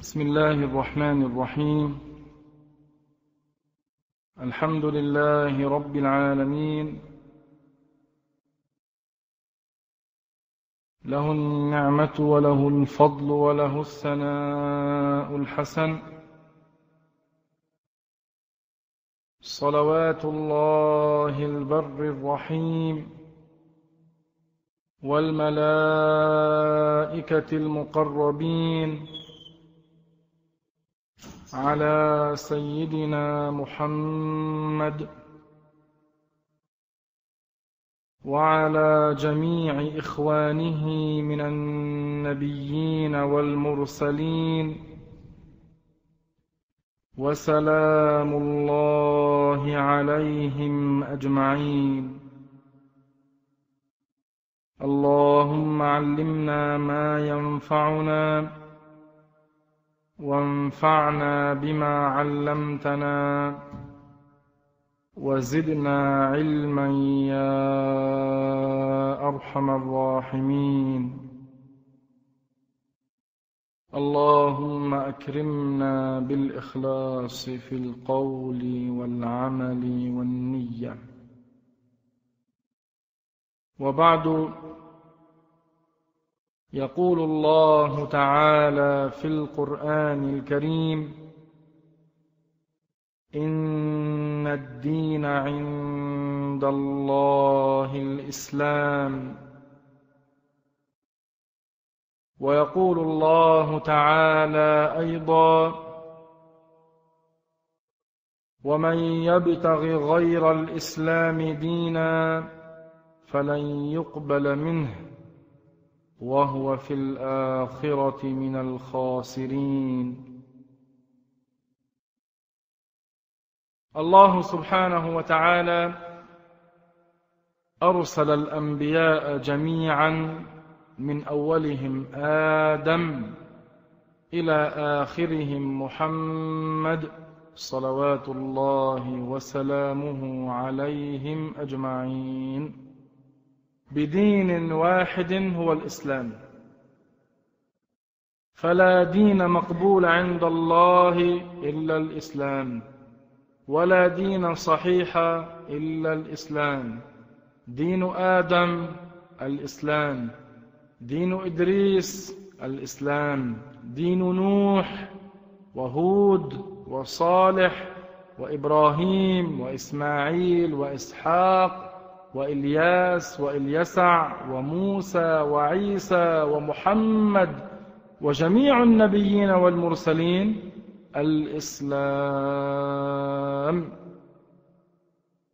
بسم الله الرحمن الرحيم. الحمد لله رب العالمين. له النعمة وله الفضل وله الثناء الحسن. صلوات الله البر الرحيم. والملائكة المقربين. على سيدنا محمد وعلى جميع إخوانه من النبيين والمرسلين. وسلام الله عليهم أجمعين. اللهم علمنا ما ينفعنا وانفعنا بما علمتنا وزدنا علما يا أرحم الراحمين. اللهم أكرمنا بالإخلاص في القول والعمل والنية. وبعد يقول الله تعالى في القرآن الكريم إن الدين عند الله الإسلام. ويقول الله تعالى أيضا ومن يبتغ غير الإسلام دينا فلن يقبل منه. وهو في الآخرة من الخاسرين. الله سبحانه وتعالى أرسل الأنبياء جميعا من أولهم آدم إلى آخرهم محمد صلوات الله وسلامه عليهم أجمعين. بدين واحد هو الإسلام. فلا دين مقبول عند الله إلا الإسلام ولا دين صحيح إلا الإسلام. دين آدم الإسلام دين إدريس الإسلام دين نوح وهود وصالح وإبراهيم وإسماعيل وإسحاق وإلياس وإليسع وموسى وعيسى ومحمد وجميع النبيين والمرسلين الإسلام.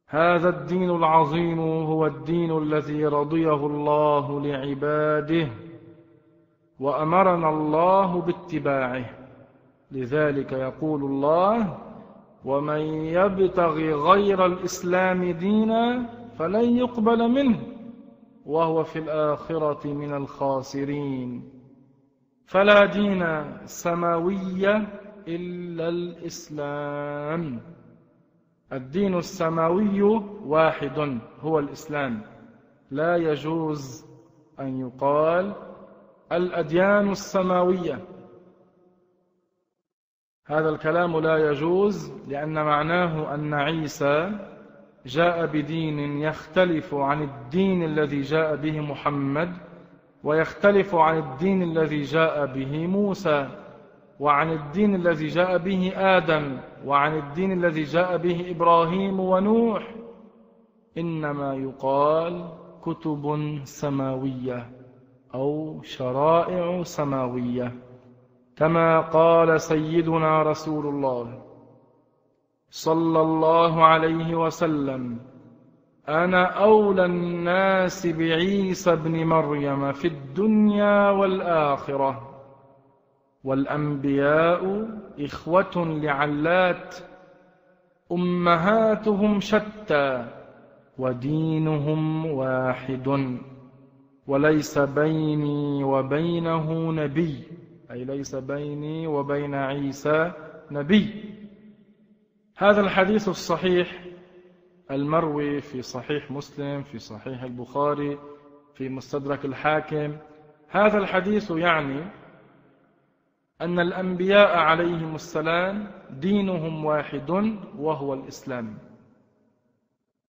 هذا الدين العظيم هو الدين الذي رضيه الله لعباده وأمرنا الله باتباعه. لذلك يقول الله ومن يبتغ غير الإسلام دينا فلن يقبل منه وهو في الآخرة من الخاسرين. فلا دين سماوي إلا الإسلام. الدين السماوي واحد هو الإسلام. لا يجوز أن يقال الأديان السماوية. هذا الكلام لا يجوز لأن معناه أن عيسى جاء بدين يختلف عن الدين الذي جاء به محمد ويختلف عن الدين الذي جاء به موسى وعن الدين الذي جاء به آدم وعن الدين الذي جاء به إبراهيم ونوح. إنما يقال كتب سماوية أو شرائع سماوية كما قال سيدنا رسول الله. صلى الله عليه وسلم. أنا أولى الناس بعيسى ابن مريم في الدنيا والآخرة. والأنبياء إخوة لعلات. أمهاتهم شتى ودينهم واحد. وليس بيني وبينه نبي. أي ليس بيني وبين عيسى نبي. هذا الحديث الصحيح المروي في صحيح مسلم في صحيح البخاري في مستدرك الحاكم. هذا الحديث يعني أن الأنبياء عليهم السلام دينهم واحد وهو الإسلام.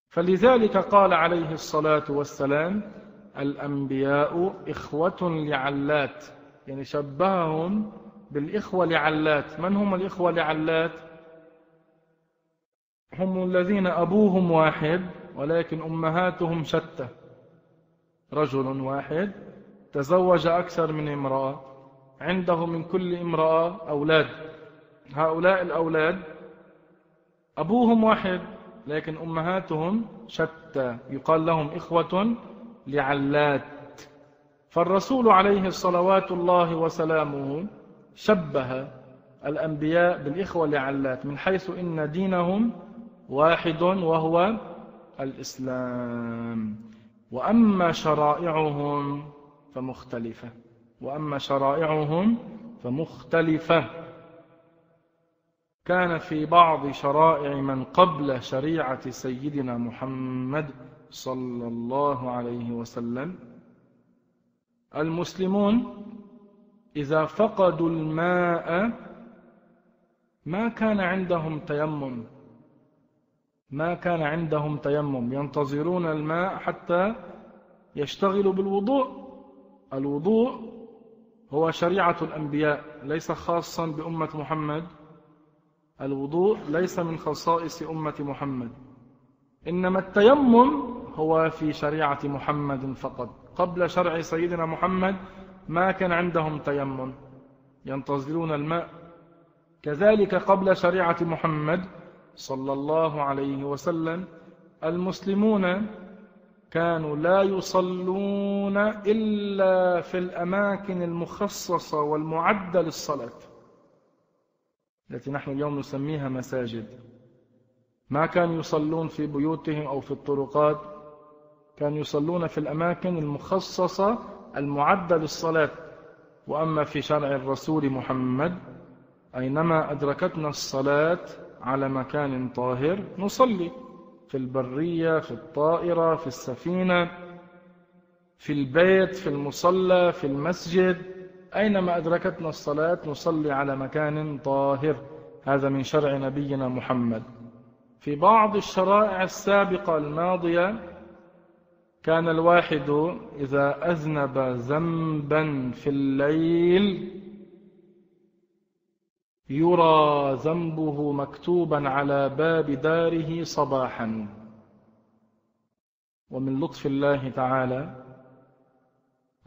فلذلك قال عليه الصلاة والسلام الأنبياء إخوة لعلات يعني شبههم بالإخوة لعلات. من هم الإخوة لعلات؟ هم الذين أبوهم واحد ولكن أمهاتهم شتى رجل واحد تزوج أكثر من امرأة عنده من كل امرأة أولاد. هؤلاء الأولاد أبوهم واحد لكن أمهاتهم شتى يقال لهم إخوة لعلات. فالرسول عليه الصلوات الله وسلامه شبه الأنبياء بالإخوة لعلات من حيث إن دينهم واحد وهو الإسلام. وأما شرائعهم فمختلفة. وأما شرائعهم فمختلفة. كان في بعض شرائع من قبل شريعة سيدنا محمد صلى الله عليه وسلم. المسلمون إذا فقدوا الماء ما كان عندهم تيمم. ما كان عندهم تيمم. ينتظرون الماء حتى يشتغلوا بالوضوء. الوضوء هو شريعة الأنبياء ليس خاصا بأمة محمد. الوضوء ليس من خصائص أمة محمد. إنما التيمم هو في شريعة محمد فقط. قبل شرع سيدنا محمد ما كان عندهم تيمم. ينتظرون الماء. كذلك قبل شريعة محمد صلى الله عليه وسلم المسلمون كانوا لا يصلون إلا في الأماكن المخصصة والمعدة للصلاة التي نحن اليوم نسميها مساجد. ما كانوا يصلون في بيوتهم أو في الطرقات كانوا يصلون في الأماكن المخصصة المعدة للصلاة وأما في شرع الرسول محمد أينما أدركتنا الصلاة على مكان طاهر نصلي. في البرية في الطائرة في السفينة في البيت في المصلى في المسجد. أينما أدركتنا الصلاة نصلي على مكان طاهر. هذا من شرع نبينا محمد. في بعض الشرائع السابقة الماضية كان الواحد إذا أذنب ذنبا في الليل يرى ذنبه مكتوبا على باب داره صباحا. ومن لطف الله تعالى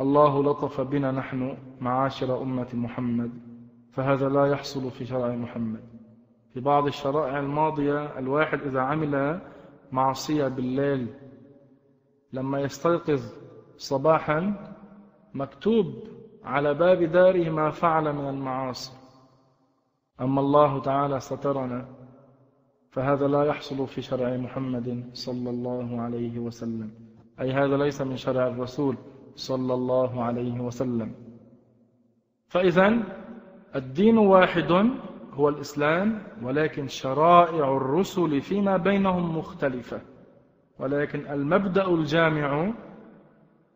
الله لطف بنا نحن معاشر أمة محمد فهذا لا يحصل في شرع محمد. في بعض الشرائع الماضية الواحد إذا عمل معصية بالليل لما يستيقظ صباحا مكتوب على باب داره ما فعل من المعاصي. أما الله تعالى سترنا فهذا لا يحصل في شرع محمد صلى الله عليه وسلم. أي هذا ليس من شرع الرسول صلى الله عليه وسلم. فإذا الدين واحد هو الإسلام ولكن شرائع الرسل فيما بينهم مختلفة. ولكن المبدأ الجامع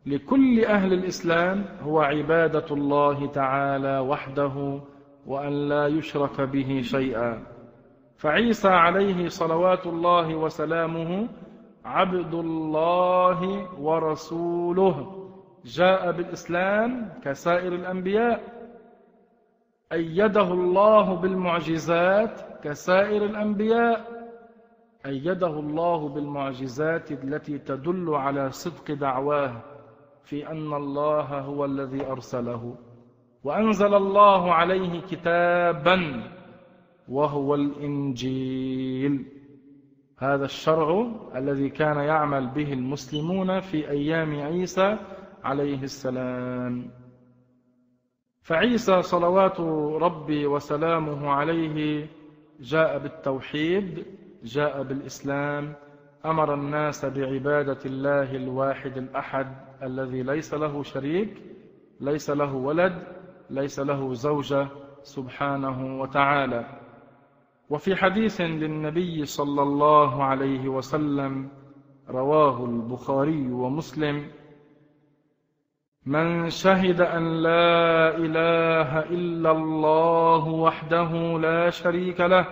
لكل أهل الإسلام هو عبادة الله تعالى وحده وأن لا يشرك به شيئا. فعيسى عليه صلوات الله وسلامه عبد الله ورسوله. جاء بالإسلام كسائر الأنبياء. أيده الله بالمعجزات كسائر الأنبياء. أيده الله بالمعجزات التي تدل على صدق دعواه في أن الله هو الذي أرسله. وأنزل الله عليه كتابا وهو الإنجيل. هذا الشرع الذي كان يعمل به المسلمون في أيام عيسى عليه السلام. فعيسى صلوات ربي وسلامه عليه جاء بالتوحيد جاء بالإسلام أمر الناس بعبادة الله الواحد الأحد الذي ليس له شريك ليس له ولد ليس له زوجة سبحانه وتعالى. وفي حديث للنبي صلى الله عليه وسلم رواه البخاري ومسلم من شهد أن لا إله إلا الله وحده لا شريك له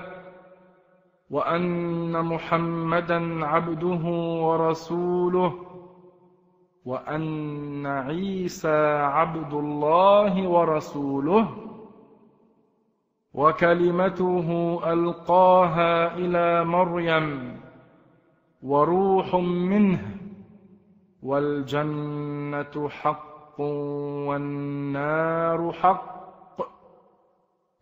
وأن محمدا عبده ورسوله وأن عيسى عبد الله ورسوله وكلمته ألقاها إلى مريم وروح منه والجنة حق والنار حق.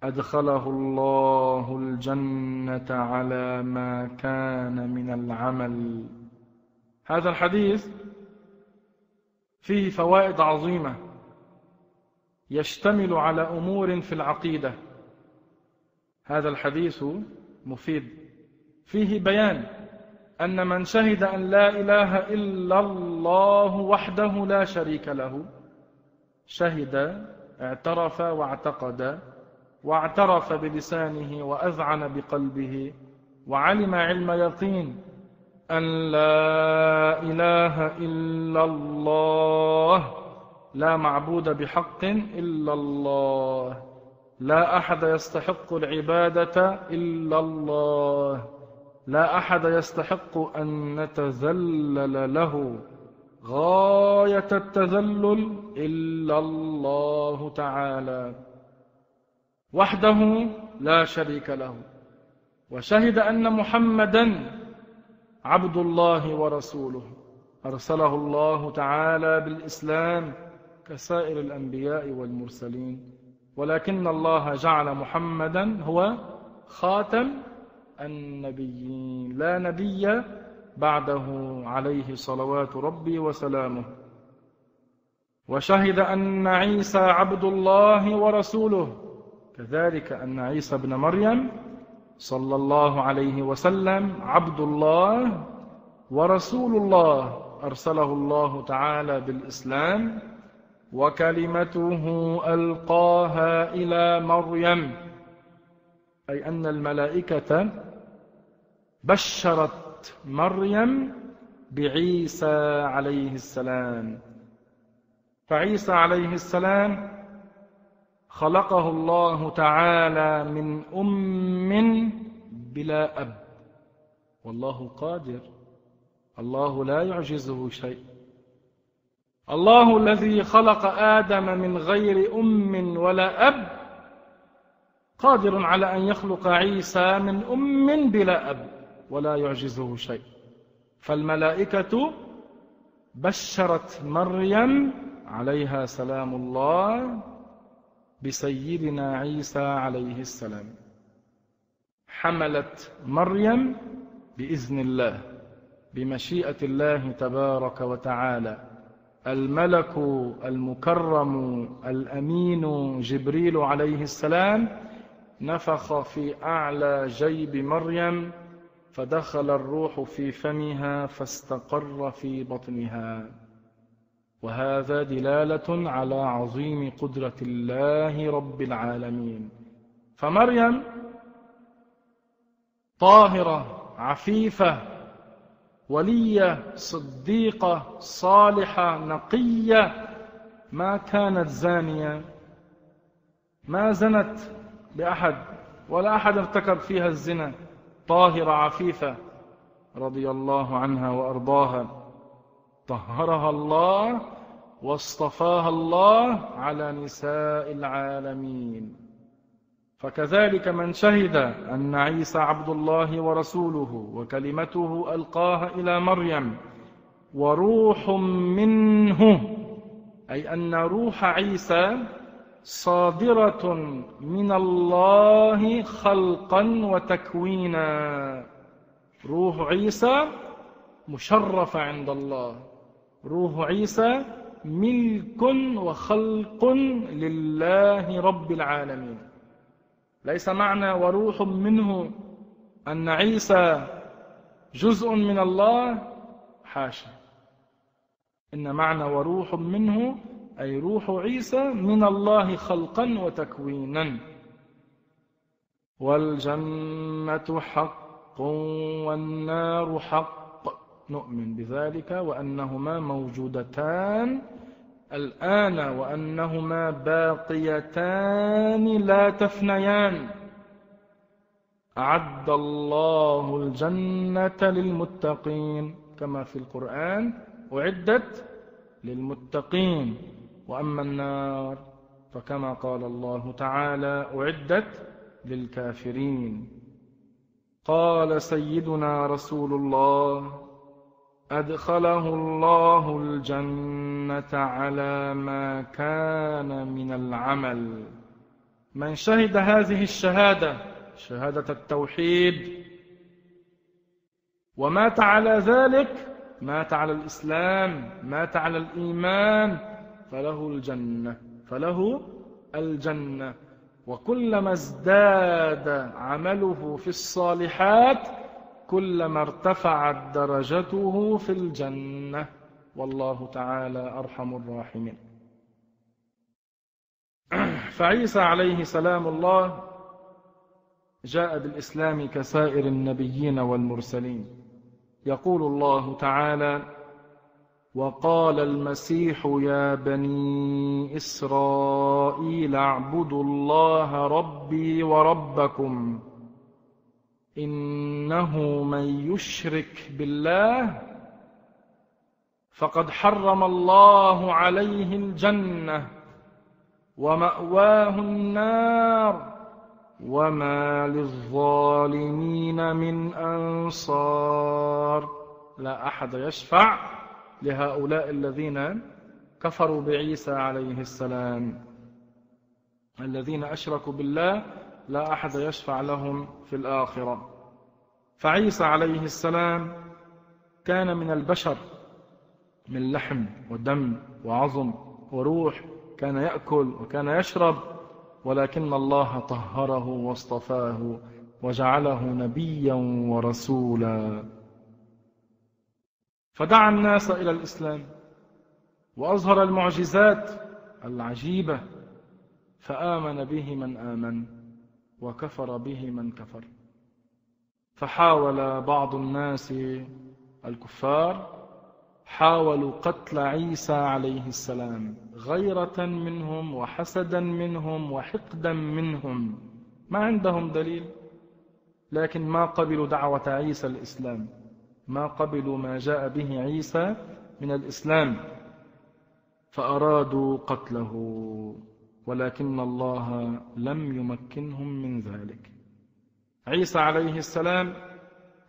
أدخله الله الجنة على ما كان من العمل. هذا الحديث فيه فوائد عظيمة يشتمل على أمور في العقيدة. هذا الحديث مفيد. فيه بيان أن من شهد أن لا إله إلا الله وحده لا شريك له شهد اعترف واعتقد واعترف بلسانه وأذعن بقلبه وعلم علم يقين أن لا إله إلا الله. لا معبود بحق إلا الله. لا أحد يستحق العبادة إلا الله. لا أحد يستحق أن نتذلل له. غاية التذلل إلا الله تعالى. وحده لا شريك له. وشهد أن محمدا عبد الله ورسوله. أرسله الله تعالى بالإسلام كسائر الأنبياء والمرسلين. ولكن الله جعل محمدا هو خاتم النبيين. لا نبي بعده عليه صلوات ربي وسلامه. وشهد أن عيسى عبد الله ورسوله. كذلك أن عيسى بن مريم صلى الله عليه وسلم عبد الله ورسول الله. أرسله الله تعالى بالإسلام وكلمته ألقاها إلى مريم. أي أن الملائكة بشرت مريم بعيسى عليه السلام. فعيسى عليه السلام خلقه الله تعالى من أم بلا أب. والله قادر. الله لا يعجزه شيء. الله الذي خلق آدم من غير أم ولا أب قادر على أن يخلق عيسى من أم بلا أب ولا يعجزه شيء. فالملائكة بشرت مريم عليها سلام الله بسيدنا عيسى عليه السلام. حملت مريم بإذن الله بمشيئة الله تبارك وتعالى. الملك المكرم الأمين جبريل عليه السلام نفخ في أعلى جيب مريم فدخل الروح في فمها فاستقر في بطنها. وهذا دلالة على عظيم قدرة الله رب العالمين. فمريم طاهرة عفيفة ولية صديقة صالحة نقية. ما كانت زانية ما زنت بأحد ولا أحد ارتكب فيها الزنا. طاهرة عفيفة رضي الله عنها وأرضاها. طهرها الله واصطفاها الله على نساء العالمين. فكذلك من شهد أن عيسى عبد الله ورسوله وكلمته ألقاها إلى مريم وروح منه أي أن روح عيسى صادرة من الله خلقا وتكوينا. روح عيسى مشرفة عند الله. روح عيسى ملك وخلق لله رب العالمين. ليس معنى وروح منه أن عيسى جزء من الله؟ حاشا. إن معنى وروح منه أي روح عيسى من الله خلقا وتكوينا. والجنة حق والنار حق نؤمن بذلك وأنهما موجودتان الآن وأنهما باقيتان لا تفنيان. أعد الله الجنة للمتقين كما في القرآن. أعدت للمتقين. وأما النار فكما قال الله تعالى أعدت للكافرين. قال سيدنا رسول الله أدخله الله الجنة على ما كان من العمل. من شهد هذه الشهادة شهادة التوحيد ومات على ذلك مات على الإسلام مات على الإيمان فله الجنة فله الجنة. وكلما ازداد عمله في الصالحات كلما ارتفعت درجته في الجنة. والله تعالى أرحم الراحمين. فعيسى عليه سلام الله جاء بالإسلام كسائر النبيين والمرسلين. يقول الله تعالى وقال المسيح يا بني إسرائيل اعبدوا الله ربي وربكم. إنه من يشرك بالله فقد حرم الله عليه الجنة ومأواه النار وما للظالمين من أنصار. لا أحد يشفع لهؤلاء الذين كفروا بعيسى عليه السلام. الذين أشركوا بالله لا أحد يشفع لهم في الآخرة. فعيسى عليه السلام كان من البشر من لحم ودم وعظم وروح كان يأكل وكان يشرب ولكن الله طهره واصطفاه وجعله نبيا ورسولا. فدعا الناس إلى الإسلام وأظهر المعجزات العجيبة فآمن به من آمن. وكفر به من كفر. فحاول بعض الناس الكفار حاولوا قتل عيسى عليه السلام غيرة منهم وحسدا منهم وحقدا منهم. ما عندهم دليل؟ لكن ما قبلوا دعوة عيسى الإسلام. ما قبلوا ما جاء به عيسى من الإسلام. فأرادوا قتله. ولكن الله لم يمكنهم من ذلك. عيسى عليه السلام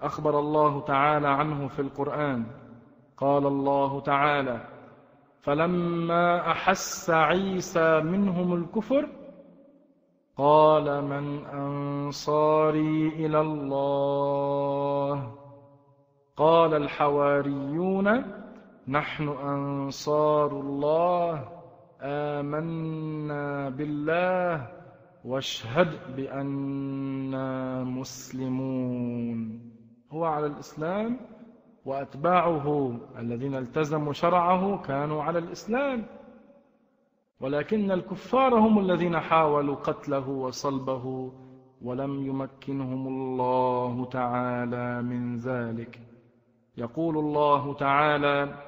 أخبر الله تعالى عنه في القرآن. قال الله تعالى فلما أحس عيسى منهم الكفر قال من أنصاري إلى الله. قال الحواريون نحن أنصار الله. آمنا بالله واشهد بأننا مسلمون. هو على الإسلام وأتباعه الذين التزموا شرعه كانوا على الإسلام. ولكن الكفار هم الذين حاولوا قتله وصلبه ولم يمكنهم الله تعالى من ذلك. يقول الله تعالى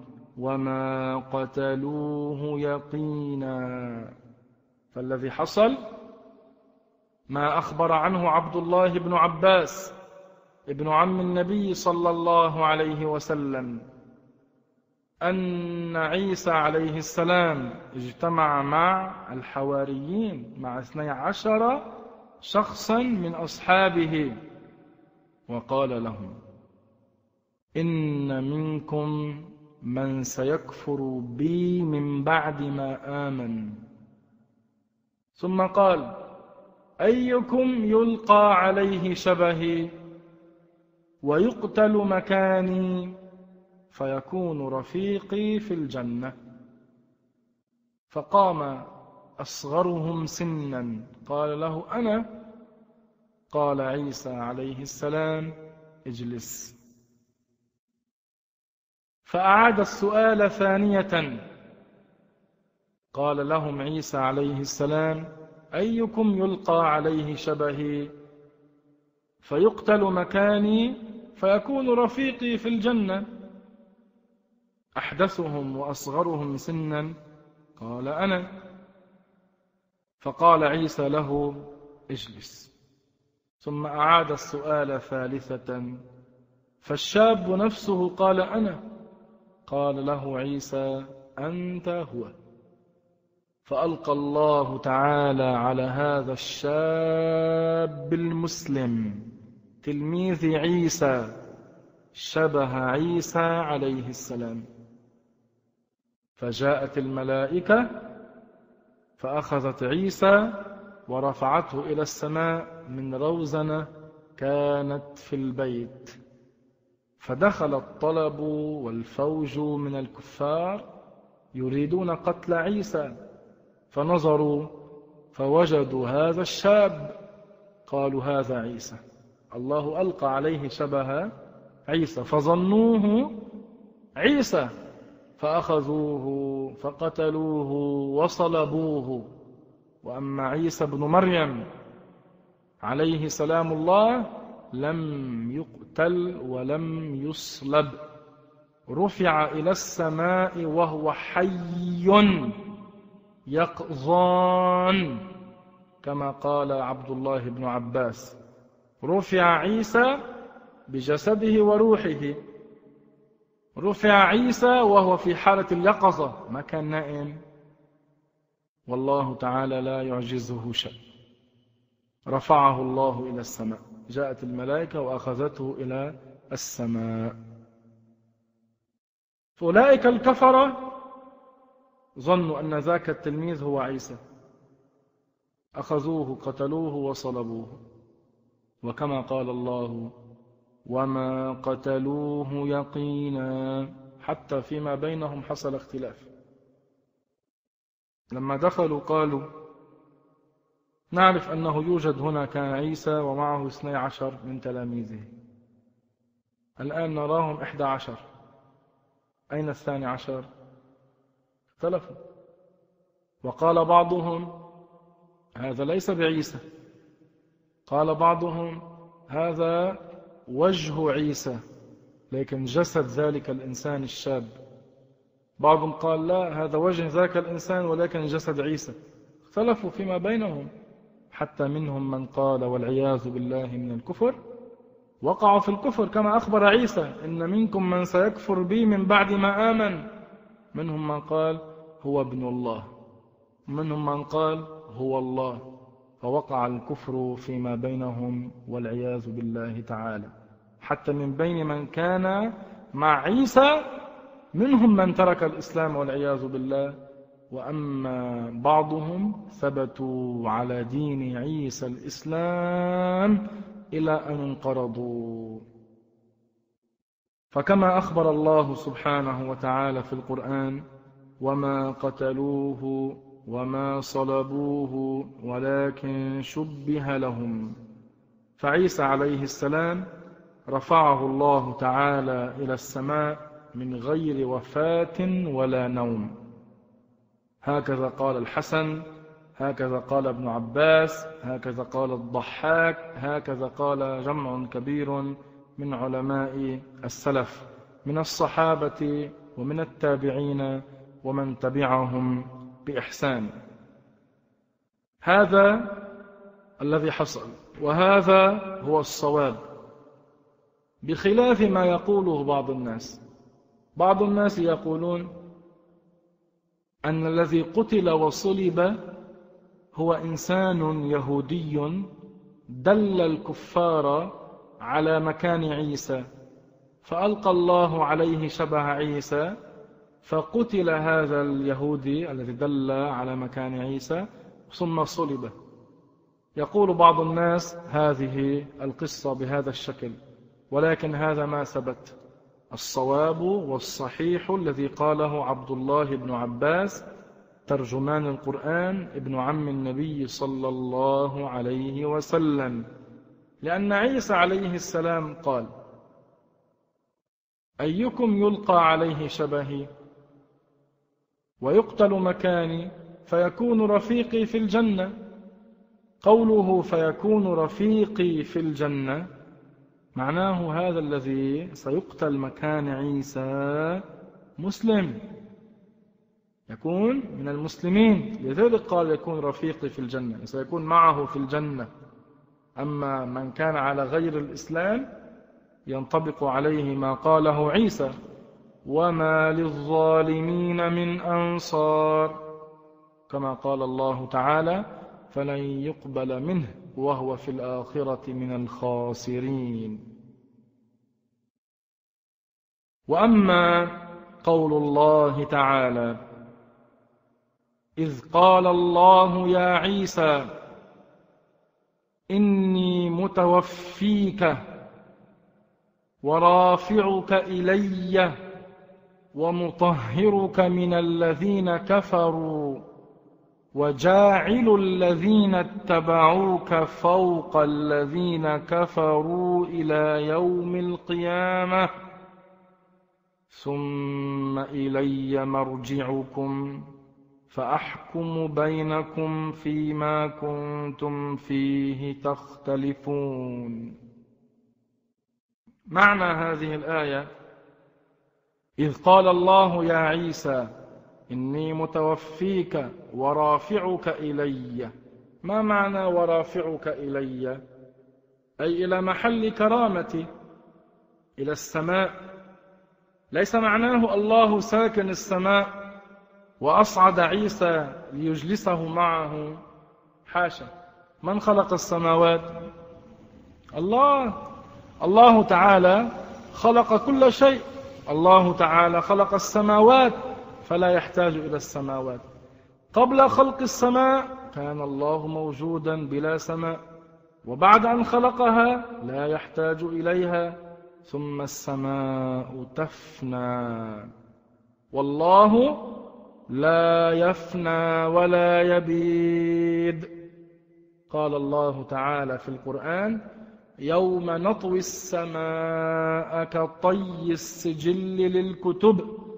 وما قتلوه يقينا فالذي حصل ما أخبر عنه عبد الله بن عباس ابن عم النبي صلى الله عليه وسلم أن عيسى عليه السلام اجتمع مع الحواريين مع اثني عشر شخصا من أصحابه. وقال لهم إن منكم من سيكفر بي من بعد ما آمن. ثم قال أيكم يلقى عليه شبهي ويقتل مكاني فيكون رفيقي في الجنة. فقام أصغرهم سنا قال له أنا؟ قال عيسى عليه السلام اجلس. فأعاد السؤال ثانية. قال لهم عيسى عليه السلام أيكم يلقى عليه شبهي؟ فيقتل مكاني فيكون رفيقي في الجنة. أحدثهم وأصغرهم سنا. قال أنا. فقال عيسى له اجلس. ثم أعاد السؤال ثالثة. فالشاب نفسه قال أنا. قال له عيسى أنت هو. فألقى الله تعالى على هذا الشاب المسلم. تلميذ عيسى شبه عيسى عليه السلام. فجاءت الملائكة فأخذت عيسى ورفعته إلى السماء من روزنة كانت في البيت. فدخل الطلب والفوج من الكفار يريدون قتل عيسى. فنظروا فوجدوا هذا الشاب. قالوا هذا عيسى. الله ألقى عليه شبه عيسى. فظنوه عيسى. فأخذوه فقتلوه وصلبوه. وأما عيسى بن مريم عليه سلام الله لم يقتل ولم يصلب. رفع إلى السماء وهو حي يقظان كما قال عبد الله بن عباس. رفع عيسى بجسده وروحه. رفع عيسى وهو في حالة اليقظة ما كان نائم. والله تعالى لا يعجزه شيء. رفعه الله إلى السماء. جاءت الملائكة وأخذته إلى السماء. فأولئك الكفرة ظنوا أن ذاك التلميذ هو عيسى. أخذوه قتلوه وصلبوه. وكما قال الله وما قتلوه يقينا حتى فيما بينهم حصل اختلاف. لما دخلوا قالوا نعرف أنه يوجد هنا كان عيسى ومعه اثني عشر من تلاميذه. الآن نراهم إحدى عشر. أين الثاني عشر؟ اختلفوا. وقال بعضهم هذا ليس بعيسى. قال بعضهم هذا وجه عيسى. لكن جسد ذلك الإنسان الشاب. بعضهم قال لا هذا وجه ذاك الإنسان ولكن جسد عيسى. اختلفوا فيما بينهم. حتى منهم من قال والعياذ بالله من الكفر وقعوا في الكفر كما أخبر عيسى إن منكم من سيكفر بي من بعد ما آمن. منهم من قال هو ابن الله. منهم من قال هو الله. فوقع الكفر فيما بينهم والعياذ بالله تعالى. حتى من بين من كان مع عيسى منهم من ترك الإسلام والعياذ بالله. وأما بعضهم ثبتوا على دين عيسى الإسلام إلى أن انقرضوا. فكما أخبر الله سبحانه وتعالى في القرآن وما قتلوه وما صلبوه ولكن شبه لهم. فعيسى عليه السلام رفعه الله تعالى إلى السماء من غير وفاة ولا نوم. هكذا قال الحسن هكذا قال ابن عباس هكذا قال الضحاك هكذا قال جمع كبير من علماء السلف من الصحابة ومن التابعين ومن تبعهم بإحسان. هذا الذي حصل وهذا هو الصواب. بخلاف ما يقوله بعض الناس بعض الناس يقولون أن الذي قتل وصلب هو إنسان يهودي دل الكفار على مكان عيسى فألقى الله عليه شبه عيسى فقتل هذا اليهودي الذي دل على مكان عيسى ثم صلب. يقول بعض الناس هذه القصة بهذا الشكل ولكن هذا ما ثبت. الصواب والصحيح الذي قاله عبد الله بن عباس ترجمان القرآن ابن عم النبي صلى الله عليه وسلم. لأن عيسى عليه السلام قال أيكم يلقى عليه شبهي؟ ويقتل مكاني فيكون رفيقي في الجنة؟ قوله فيكون رفيقي في الجنة معناه هذا الذي سيقتل مكان عيسى مسلم. يكون من المسلمين. لذلك قال يكون رفيقي في الجنة سيكون معه في الجنة. أما من كان على غير الإسلام ينطبق عليه ما قاله عيسى وما للظالمين من أنصار. كما قال الله تعالى فلن يقبل منه وهو في الآخرة من الخاسرين. وأما قول الله تعالى إذ قال الله يا عيسى إني متوفيك ورافعك إلي ومطهرك من الذين كفروا. وجاعل الذين اتبعوك فوق الذين كفروا إلى يوم القيامة. ثم إلي مرجعكم فأحكم بينكم فيما كنتم فيه تختلفون. معنى هذه الآية إذ قال الله يا عيسى إني متوفيك ورافعك إلي. ما معنى ورافعك إلي؟ أي إلى محل كرامتي. إلى السماء. ليس معناه الله ساكن السماء وأصعد عيسى ليجلسه معه. حاشا. من خلق السماوات؟ الله. الله تعالى خلق كل شيء. الله تعالى خلق السماوات. فلا يحتاج إلى السماوات. قبل خلق السماء كان الله موجودا بلا سماء وبعد أن خلقها لا يحتاج إليها ثم السماء تفنى. والله لا يفنى ولا يبيد. قال الله تعالى في القرآن يوم نطوي السماء كطي السجل للكتب.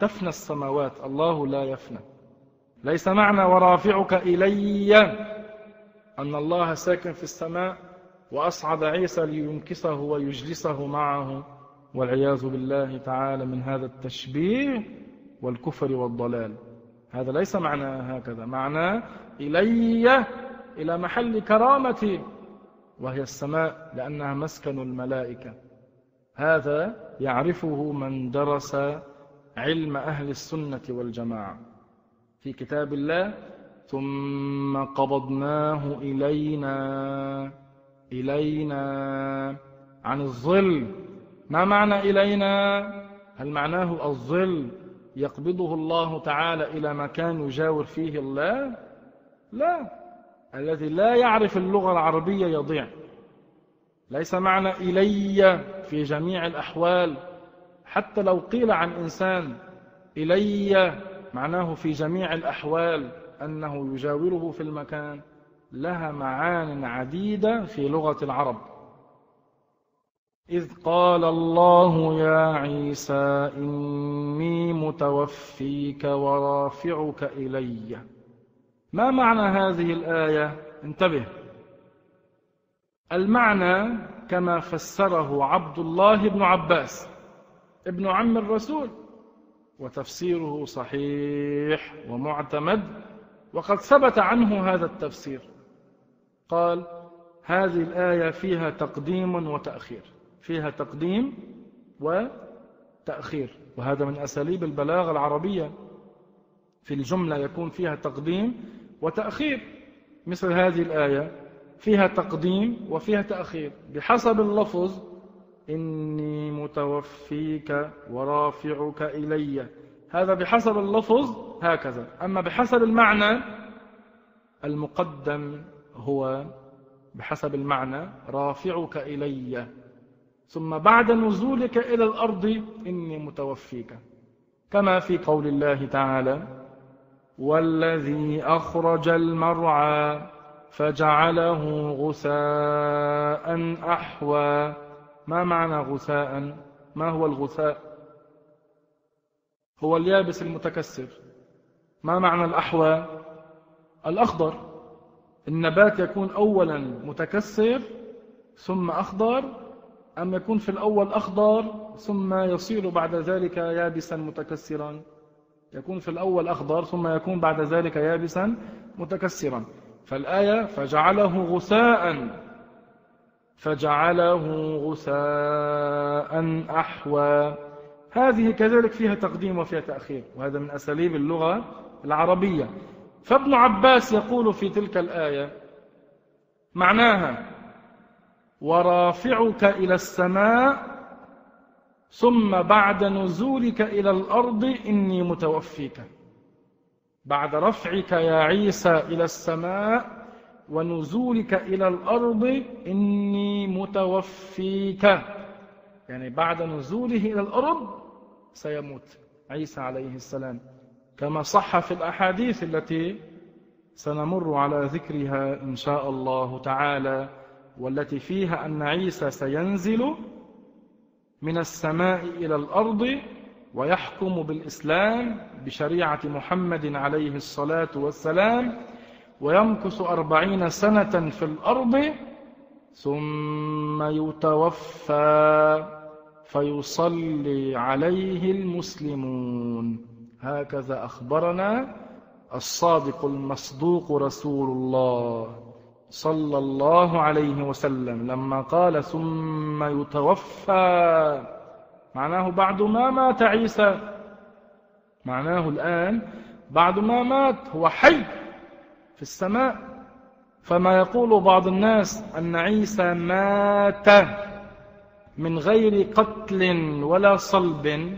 تفنى السماوات. الله لا يفنى. ليس معنى ورافعك إلي أن الله ساكن في السماء وأصعد عيسى لينكسه ويجلسه معه. والعياذ بالله تعالى من هذا التشبيه والكفر والضلال. هذا ليس معنى هكذا. معنى إلي إلى محل كرامتي وهي السماء لأنها مسكن الملائكة. هذا يعرفه من درس علم أهل السنة والجماعة في كتاب الله ثم قبضناه إلينا إلينا. عن الظل. ما معنى إلينا؟ هل معناه الظل يقبضه الله تعالى إلى مكان يجاور فيه الله؟ لا. الذي لا يعرف اللغة العربية يضيع. ليس معنى إلي في جميع الأحوال. حتى لو قيل عن إنسان إلي معناه في جميع الأحوال أنه يجاوره في المكان لها معان عديدة في لغة العرب. إذ قال الله يا عيسى إني متوفيك ورافعك إلي. ما معنى هذه الآية؟ انتبه. المعنى كما فسره عبد الله بن عباس. ابن عم الرسول. وتفسيره صحيح ومعتمد وقد ثبت عنه هذا التفسير. قال هذه الآية فيها تقديم وتأخير. فيها تقديم وتأخير. وهذا من أساليب البلاغة العربية. في الجملة يكون فيها تقديم وتأخير. مثل هذه الآية فيها تقديم وفيها تأخير. بحسب اللفظ إني متوفيك ورافعك إلي. هذا بحسب اللفظ هكذا. أما بحسب المعنى المقدم هو بحسب المعنى رافعك إلي. ثم بعد نزولك إلى الأرض إني متوفيك. كما في قول الله تعالى والذي أخرج المرعى فجعله غثاء أحوى. ما معنى غثاء؟ ما هو الغثاء؟ هو اليابس المتكسر. ما معنى الأحوى الأخضر. النبات يكون أولا متكسر ثم أخضر. أم يكون في الأول أخضر ثم يصير بعد ذلك يابسا متكسرا. يكون في الأول أخضر ثم يكون بعد ذلك يابسا متكسرا. فالآية فجعله غثاء فجعله غثاء أحوى. هذه كذلك فيها تقديم وفيها تأخير وهذا من أساليب اللغة العربية. فابن عباس يقول في تلك الآية معناها ورافعك إلى السماء ثم بعد نزولك إلى الأرض إني متوفيك. بعد رفعك يا عيسى إلى السماء ونزولك إلى الأرض إني متوفيك. يعني بعد نزوله إلى الأرض سيموت. عيسى عليه السلام. كما صح في الأحاديث التي سنمر على ذكرها إن شاء الله تعالى والتي فيها أن عيسى سينزل من السماء إلى الأرض ويحكم بالإسلام بشريعة محمد عليه الصلاة والسلام ويمكث أربعين سنة في الأرض ثم يتوفى فيصلي عليه المسلمون. هكذا أخبرنا الصادق المصدوق رسول الله صلى الله عليه وسلم لما قال ثم يتوفى. معناه بعد ما مات عيسى. معناه الآن بعد ما مات هو حي. في السماء. فما يقول بعض الناس أن عيسى مات من غير قتل ولا صلب.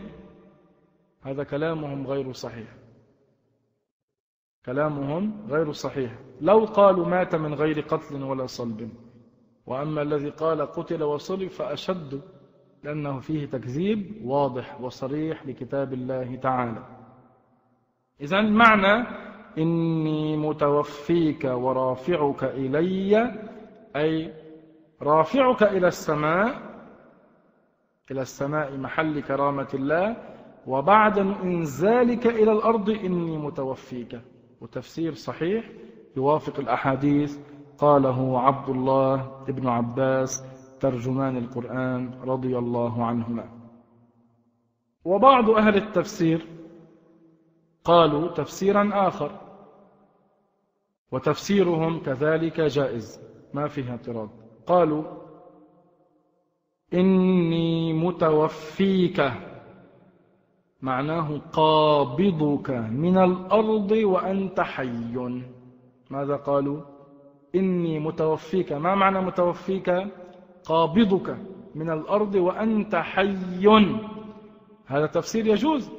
هذا كلامهم غير صحيح. كلامهم غير صحيح. لو قالوا مات من غير قتل ولا صلب. وأما الذي قال قتل وصلب فأشد لأنه فيه تكذيب واضح وصريح لكتاب الله تعالى. إذا معنى إني متوفيك ورافعك إلي أي رافعك إلى السماء إلى السماء محل كرامة الله وبعد إنزالك إلى الأرض إني متوفيك. وتفسير صحيح يوافق الأحاديث. قاله عبد الله ابن عباس ترجمان القرآن رضي الله عنهما. وبعض أهل التفسير قالوا تفسيرا آخر. وتفسيرهم كذلك جائز. ما فيها اعتراض. قالوا إني متوفيك. معناه قابضك من الأرض وأنت حي. ماذا قالوا؟ إني متوفيك. ما معنى متوفيك؟ قابضك من الأرض وأنت حي. هذا تفسير يجوز.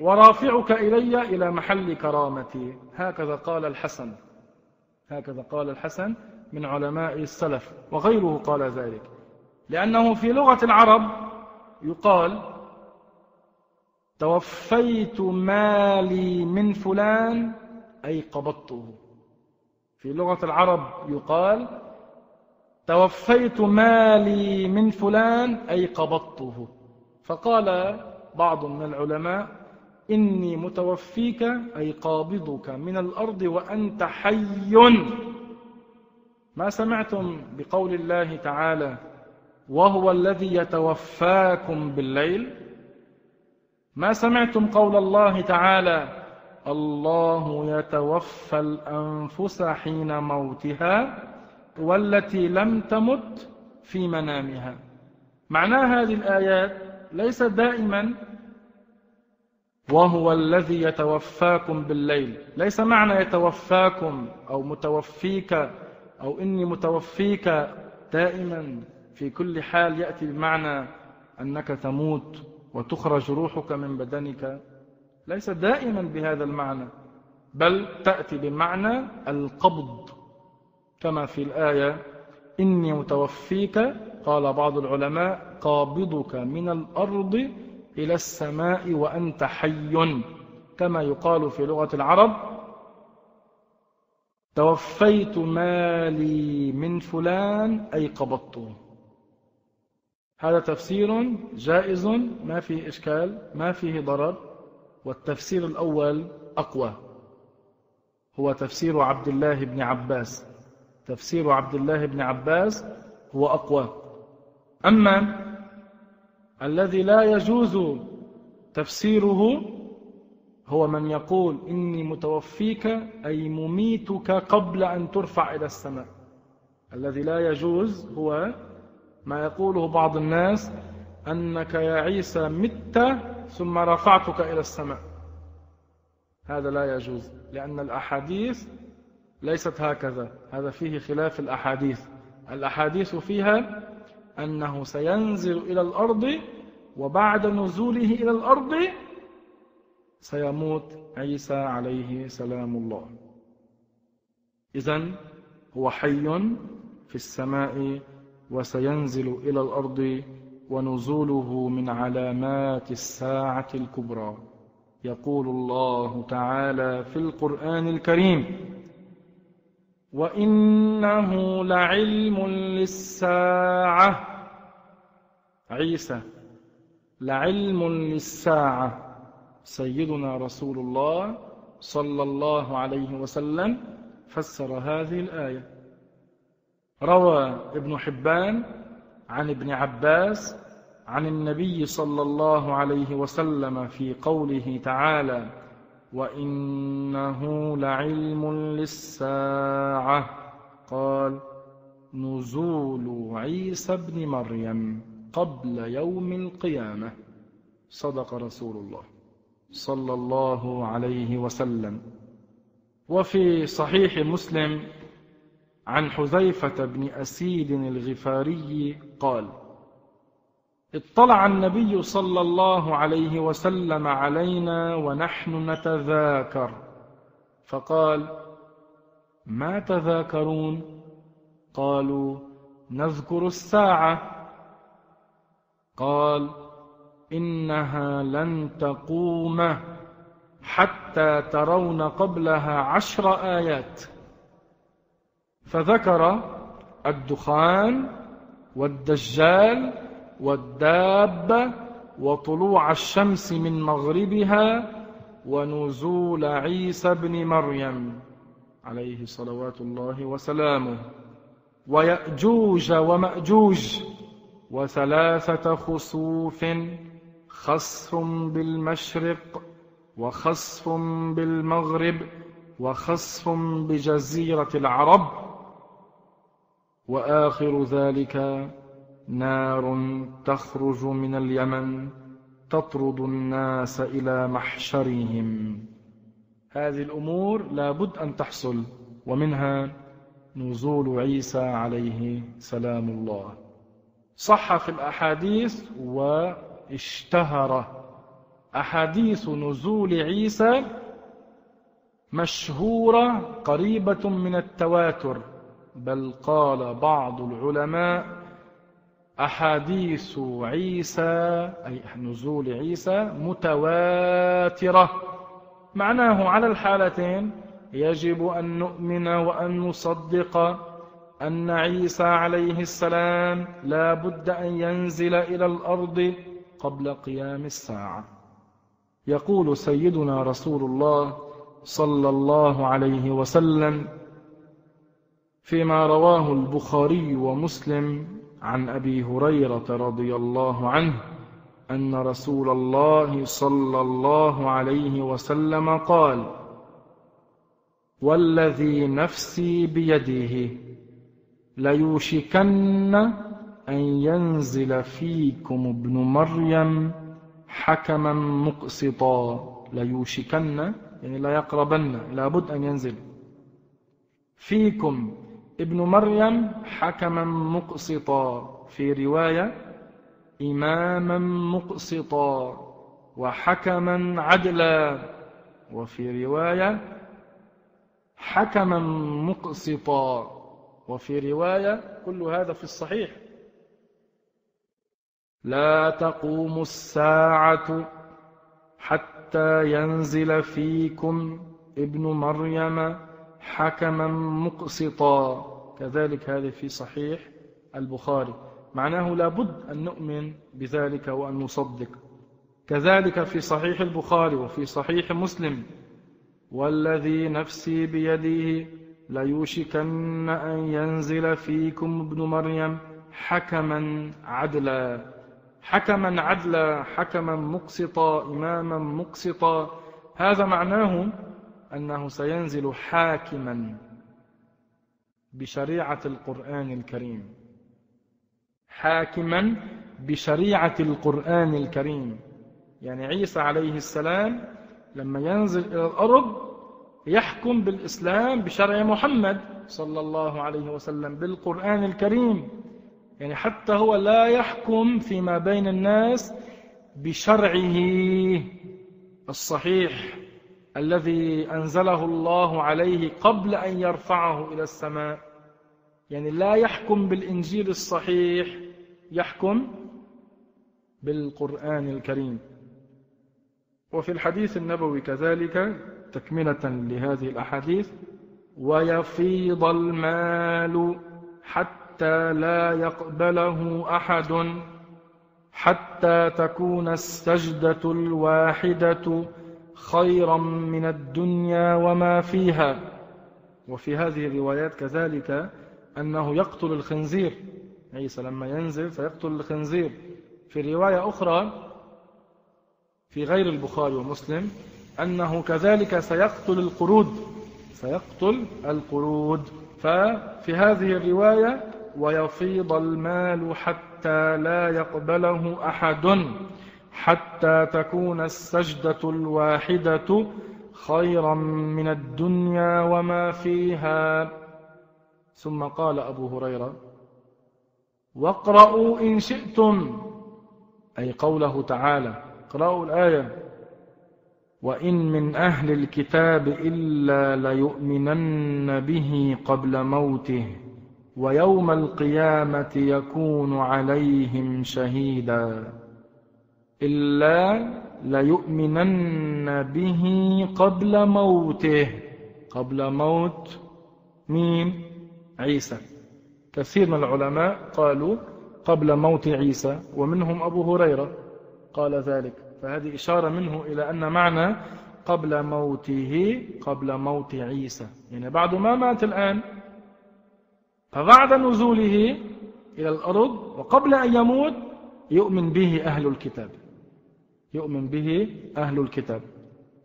ورافعك إلي إلى محل كرامتي. هكذا قال الحسن. هكذا قال الحسن من علماء السلف وغيره قال ذلك. لأنه في لغة العرب يقال توفيت مالي من فلان أي قبضته. في لغة العرب يقال توفيت مالي من فلان أي قبضته. فقال بعض من العلماء إني متوفيك أي قابضك من الأرض وأنت حي. ما سمعتم بقول الله تعالى وهو الذي يتوفاكم بالليل ما سمعتم قول الله تعالى الله يتوفى الأنفس حين موتها والتي لم تمت في منامها معنى هذه الآيات ليس دائما وهو الذي يتوفاكم بالليل. ليس معنى يتوفاكم أو متوفيك أو إني متوفيك دائما. في كل حال يأتي بمعنى أنك تموت وتخرج روحك من بدنك. ليس دائما بهذا المعنى بل تأتي بمعنى القبض. كما في الآية إني متوفيك قال بعض العلماء قابضك من الأرض إلى السماء وأنت حي كما يقال في لغة العرب. توفيت مالي من فلان أي قبضته هذا تفسير جائز ما فيه إشكال ما فيه ضرر والتفسير الأول أقوى. هو تفسير عبد الله بن عباس. تفسير عبد الله بن عباس هو أقوى. أما الذي لا يجوز تفسيره هو من يقول إني متوفيك أي مميتك قبل أن ترفع إلى السماء. الذي لا يجوز هو ما يقوله بعض الناس أنك يا عيسى مت ثم رفعتك إلى السماء. هذا لا يجوز لأن الأحاديث ليست هكذا. هذا فيه خلاف الأحاديث. الأحاديث فيها أنه سينزل إلى الأرض وبعد نزوله إلى الأرض سيموت عيسى عليه سلام الله. إذن هو حي في السماء وسينزل إلى الأرض ونزوله من علامات الساعة الكبرى. يقول الله تعالى في القرآن الكريم وإنه لعلم للساعة عيسى لعلم للساعة سيدنا رسول الله صلى الله عليه وسلم فسر هذه الآية. روى ابن حبان عن ابن عباس عن النبي صلى الله عليه وسلم في قوله تعالى وإنه لعلم للساعة قال نزول عيسى ابن مريم قبل يوم القيامة. صدق رسول الله صلى الله عليه وسلم. وفي صحيح مسلم عن حذيفة بن أسيد الغفاري قال اطلع النبي صلى الله عليه وسلم علينا ونحن نتذاكر. فقال ما تذاكرون؟ قالوا نذكر الساعة. قال إنها لن تقوم حتى ترون قبلها عشر آيات. فذكر الدخان والدجال والدابة وطلوع الشمس من مغربها ونزول عيسى بن مريم عليه صلوات الله وسلامه. ويأجوج ومأجوج وثلاثة خسوف خسف بالمشرق وخسف بالمغرب وخسف بجزيرة العرب. وآخر ذلك نار تخرج من اليمن تطرد الناس إلى محشرهم. هذه الأمور لابد أن تحصل ومنها نزول عيسى عليه سلام الله. صح في الأحاديث واشتهر. أحاديث نزول عيسى مشهورة قريبة من التواتر بل قال بعض العلماء أحاديث عيسى أي نزول عيسى متواترة. معناه على الحالتين يجب أن نؤمن وأن نصدق أن عيسى عليه السلام لا بد أن ينزل إلى الأرض قبل قيام الساعة. يقول سيدنا رسول الله صلى الله عليه وسلم فيما رواه البخاري ومسلم عن أبي هريرة رضي الله عنه أن رسول الله صلى الله عليه وسلم قال والذي نفسي بيده ليوشكن أن ينزل فيكم ابن مريم حكما مقسطا. ليوشكن يعني لا يقربن لابد أن ينزل. فيكم ابن مريم حكما مقسطا. في رواية إماما مقسطا وحكما عدلا. وفي رواية حكما مقسطا. وفي رواية كل هذا في الصحيح. لا تقوم الساعة حتى ينزل فيكم ابن مريم حكما مقسطا. كذلك هذه في صحيح البخاري. معناه لابد أن نؤمن بذلك وأن نصدق. كذلك في صحيح البخاري وفي صحيح مسلم. والذي نفسي بيده ليوشكن أن ينزل فيكم ابن مريم حكما عدلا. حكما عدلا حكما مقسطا إماما مقسطا. هذا معناه أنه سينزل حاكما بشريعة القرآن الكريم. حاكما بشريعة القرآن الكريم. يعني عيسى عليه السلام لما ينزل إلى الأرض يحكم بالإسلام بشرع محمد صلى الله عليه وسلم بالقرآن الكريم. يعني حتى هو لا يحكم فيما بين الناس بشرعه الصحيح الذي أنزله الله عليه قبل أن يرفعه إلى السماء. يعني لا يحكم بالإنجيل الصحيح يحكم بالقرآن الكريم. وفي الحديث النبوي كذلك تكملة لهذه الأحاديث ويفيض المال حتى لا يقبله أحد حتى تكون السجدة الواحدة خيرا من الدنيا وما فيها. وفي هذه الروايات كذلك أنه يقتل الخنزير. عيسى لما ينزل سيقتل الخنزير. في رواية أخرى في غير البخاري ومسلم أنه كذلك سيقتل القرود. سيقتل القرود. ففي هذه الرواية ويفيض المال حتى لا يقبله أحد. حتى تكون السجدة الواحدة خيرا من الدنيا وما فيها. ثم قال أبو هريرة واقرأوا إن شئتم. أي قوله تعالى اقرأوا الآية. وإن من أهل الكتاب إلا ليؤمنن به قبل موته ويوم القيامة يكون عليهم شهيدا. إلا ليؤمنن به قبل موته. قبل موت مين؟ عيسى. كثير من العلماء قالوا قبل موت عيسى ومنهم أبو هريرة قال ذلك. فهذه إشارة منه إلى أن معنى قبل موته قبل موت عيسى. يعني بعد ما مات الآن فبعد نزوله إلى الأرض وقبل أن يموت يؤمن به أهل الكتاب. يؤمن به أهل الكتاب.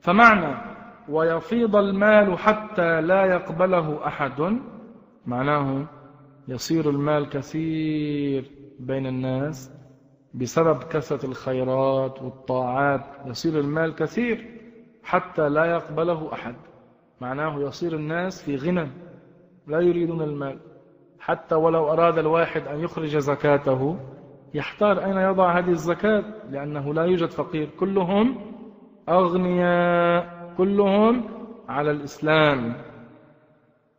فمعنى ويفيض المال حتى لا يقبله أحد معناه يصير المال كثير بين الناس. بسبب كثرة الخيرات والطاعات يصير المال كثير حتى لا يقبله أحد. معناه يصير الناس في غنى لا يريدون المال. حتى ولو أراد الواحد أن يخرج زكاته يحتار أين يضع هذه الزكاة؟ لأنه لا يوجد فقير. كلهم أغنياء كلهم على الإسلام.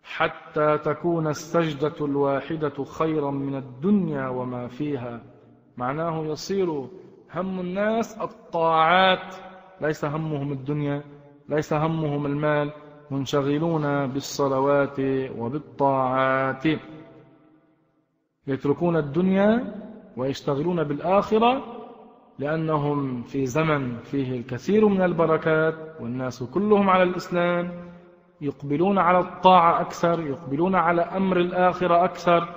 حتى تكون السجدة الواحدة خيرا من الدنيا وما فيها. معناه يصير هم الناس الطاعات. ليس همهم الدنيا ليس همهم المال. منشغلون بالصلوات وبالطاعات. يتركون الدنيا ويشتغلون بالآخرة لأنهم في زمن فيه الكثير من البركات والناس كلهم على الإسلام. يقبلون على الطاعة أكثر يقبلون على أمر الآخرة أكثر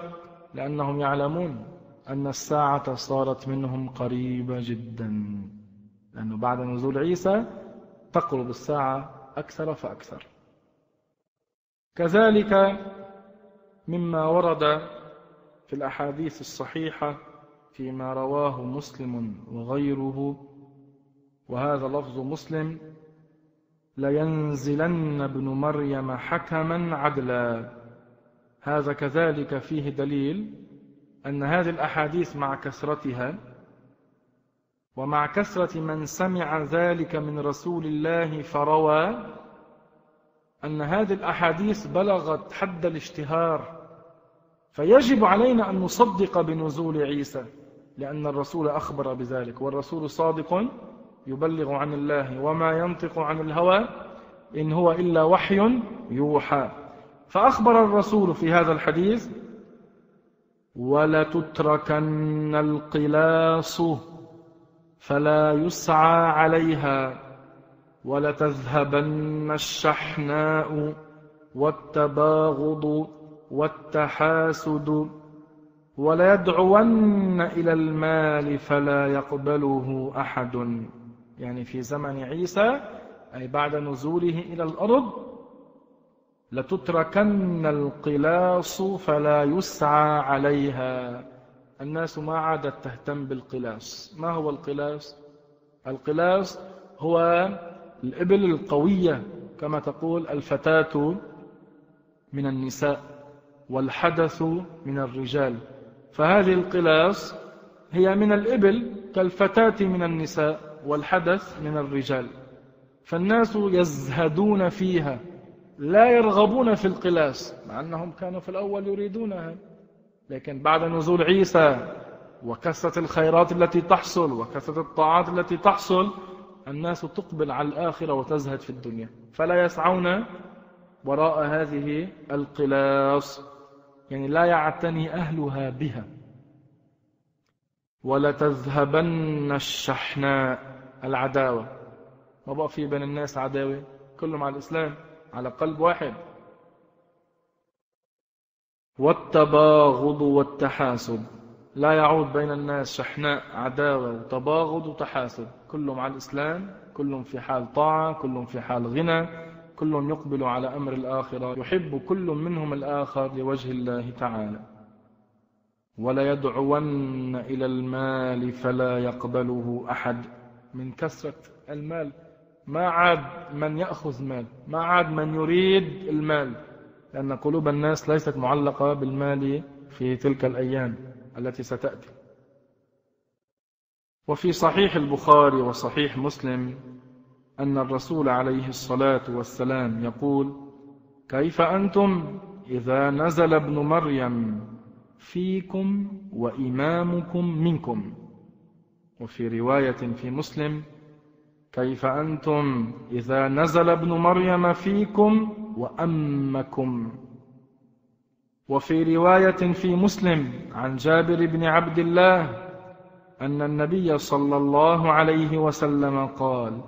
لأنهم يعلمون أن الساعة صارت منهم قريبة جدا لأنه بعد نزول عيسى تقرب الساعة أكثر فأكثر. كذلك مما ورد في الأحاديث الصحيحة فيما رواه مسلم وغيره وهذا لفظ مسلم لينزلن ابن مريم حكما عدلا. هذا كذلك فيه دليل أن هذه الأحاديث مع كثرتها ومع كثرة من سمع ذلك من رسول الله فروى أن هذه الأحاديث بلغت حد الاشتهار فيجب علينا أن نصدق بنزول عيسى لأن الرسول أخبر بذلك والرسول صادق يبلغ عن الله وما ينطق عن الهوى إن هو إلا وحي يوحى. فأخبر الرسول في هذا الحديث ولتتركن القلاص فلا يسعى عليها ولتذهبن الشحناء والتباغض والتحاسد وليدعون إلى المال فلا يقبله أحد. يعني في زمن عيسى أي بعد نزوله إلى الأرض لتتركن القلاص فلا يسعى عليها. الناس ما عادت تهتم بالقلاص. ما هو القلاص؟ القلاص هو الإبل القوية كما تقول الفتاة من النساء والحدث من الرجال. فهذه القلاص هي من الإبل كالفتاة من النساء والحدث من الرجال. فالناس يزهدون فيها. لا يرغبون في القلاس مع أنهم كانوا في الأول يريدونها. لكن بعد نزول عيسى وكثرة الخيرات التي تحصل وكثرة الطاعات التي تحصل الناس تقبل على الآخرة وتزهد في الدنيا. فلا يسعون وراء هذه القلاص يعني لا يعتني أهلها بها. ولتذهبن الشحناء العداوة. ما بقى في بين الناس عداوة؟ كلهم على الإسلام. على قلب واحد. والتباغض والتحاسد. لا يعود بين الناس شحناء عداوة وتباغض وتحاسد. كلهم على الإسلام كلهم في حال طاعة كلهم في حال غنى كل يقبل على أمر الآخرة. يحب كل منهم الآخر لوجه الله تعالى. ولا يدعون إلى المال فلا يقبله أحد. من كثرة المال ما عاد من يأخذ مال ما عاد من يريد المال لأن قلوب الناس ليست معلقة بالمال في تلك الأيام التي ستأتي. وفي صحيح البخاري وصحيح مسلم أن الرسول عليه الصلاة والسلام يقول كيف أنتم إذا نزل ابن مريم فيكم وإمامكم منكم؟ وفي رواية في مسلم كيف أنتم إذا نزل ابن مريم فيكم وأمكم؟ وفي رواية في مسلم عن جابر بن عبد الله أن النبي صلى الله عليه وسلم قال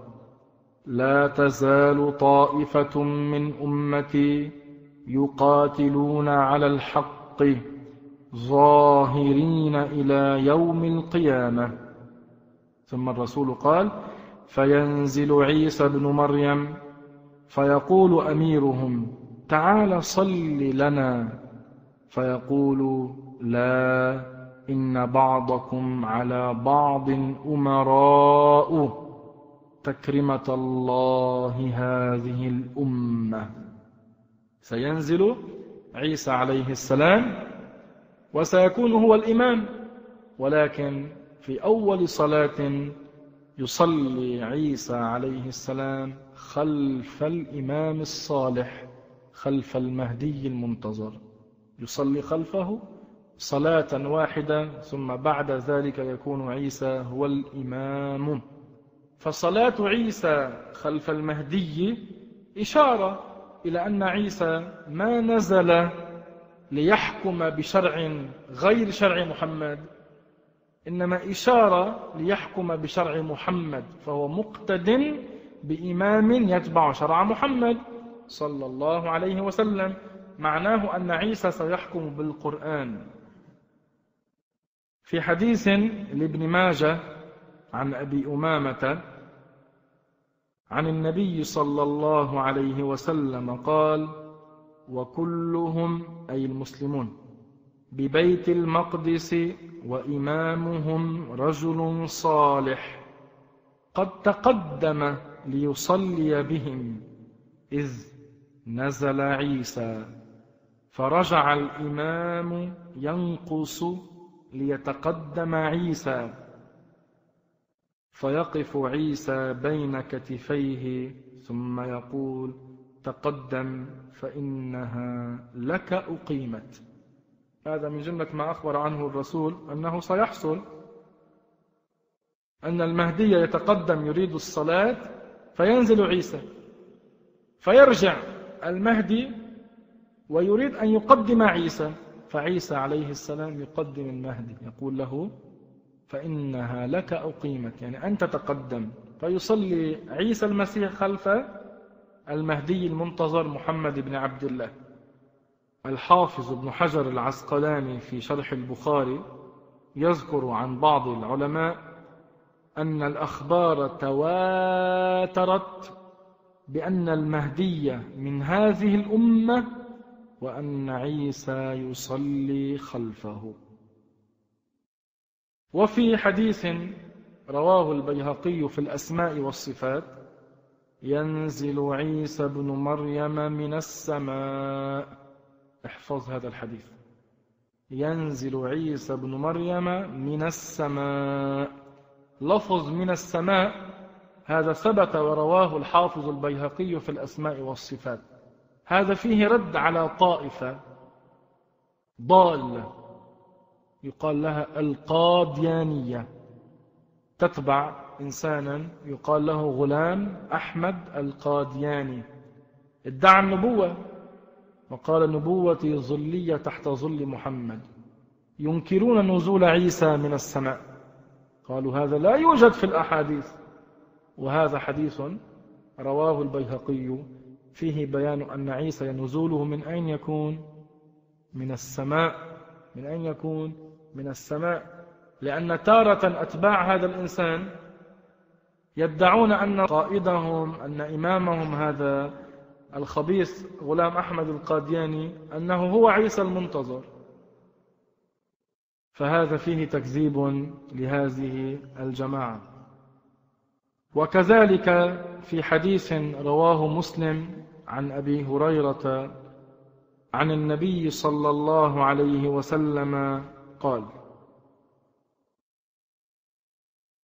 لا تزال طائفة من أمتي يقاتلون على الحق ظاهرين إلى يوم القيامة. ثم الرسول قال فينزل عيسى بن مريم فيقول أميرهم تعال صل لنا. فيقول لا إن بعضكم على بعض أمراء. تكرمة الله هذه الأمة. سينزل عيسى عليه السلام وسيكون هو الإمام. ولكن في أول صلاة يصلي عيسى عليه السلام خلف الإمام الصالح خلف المهدي المنتظر. يصلي خلفه صلاة واحدة ثم بعد ذلك يكون عيسى هو الإمام. فصلاة عيسى خلف المهدي إشارة إلى أن عيسى ما نزل ليحكم بشرع غير شرع محمد. إنما إشارة ليحكم بشرع محمد فهو مقتد بإمام يتبع شرع محمد صلى الله عليه وسلم. معناه أن عيسى سيحكم بالقرآن. في حديث لابن ماجه عن أبي أمامة عن النبي صلى الله عليه وسلم قال وكلهم أي المسلمون ببيت المقدس وإمامهم رجل صالح قد تقدم ليصلي بهم إذ نزل عيسى فرجع الإمام ينقص ليتقدم عيسى فيقف عيسى بين كتفيه ثم يقول تقدم فإنها لك أقيمت هذا من جملة ما أخبر عنه الرسول أنه سيحصل أن المهدي يتقدم يريد الصلاة فينزل عيسى فيرجع المهدي ويريد أن يقدم عيسى فعيسى عليه السلام يقدم المهدي يقول له فإنها لك أقيمت يعني أنت تقدم فيصلي عيسى المسيح خلف المهدي المنتظر محمد بن عبد الله. الحافظ ابن حجر العسقلاني في شرح البخاري يذكر عن بعض العلماء أن الأخبار تواترت بأن المهدي من هذه الأمة وأن عيسى يصلي خلفه. وفي حديث رواه البيهقي في الأسماء والصفات ينزل عيسى بن مريم من السماء احفظ هذا الحديث. ينزل عيسى بن مريم من السماء. لفظ من السماء هذا ثبت ورواه الحافظ البيهقي في الأسماء والصفات. هذا فيه رد على طائفة. ضالة يقال لها القاديانية. تتبع إنسانا يقال له غلام أحمد القادياني. ادعى النبوة. وقال نبوتي ظلية تحت ظل محمد. ينكرون نزول عيسى من السماء. قالوا هذا لا يوجد في الأحاديث. وهذا حديث رواه البيهقي. فيه بيان أن عيسى نزوله من أين يكون؟ من السماء. من أين يكون؟ من السماء. لأن تارة أتباع هذا الإنسان يدعون أن قائدهم أن إمامهم هذا الخبيث غلام أحمد القادياني أنه هو عيسى المنتظر. فهذا فيه تكذيب لهذه الجماعة. وكذلك في حديث رواه مسلم عن أبي هريرة عن النبي صلى الله عليه وسلم قال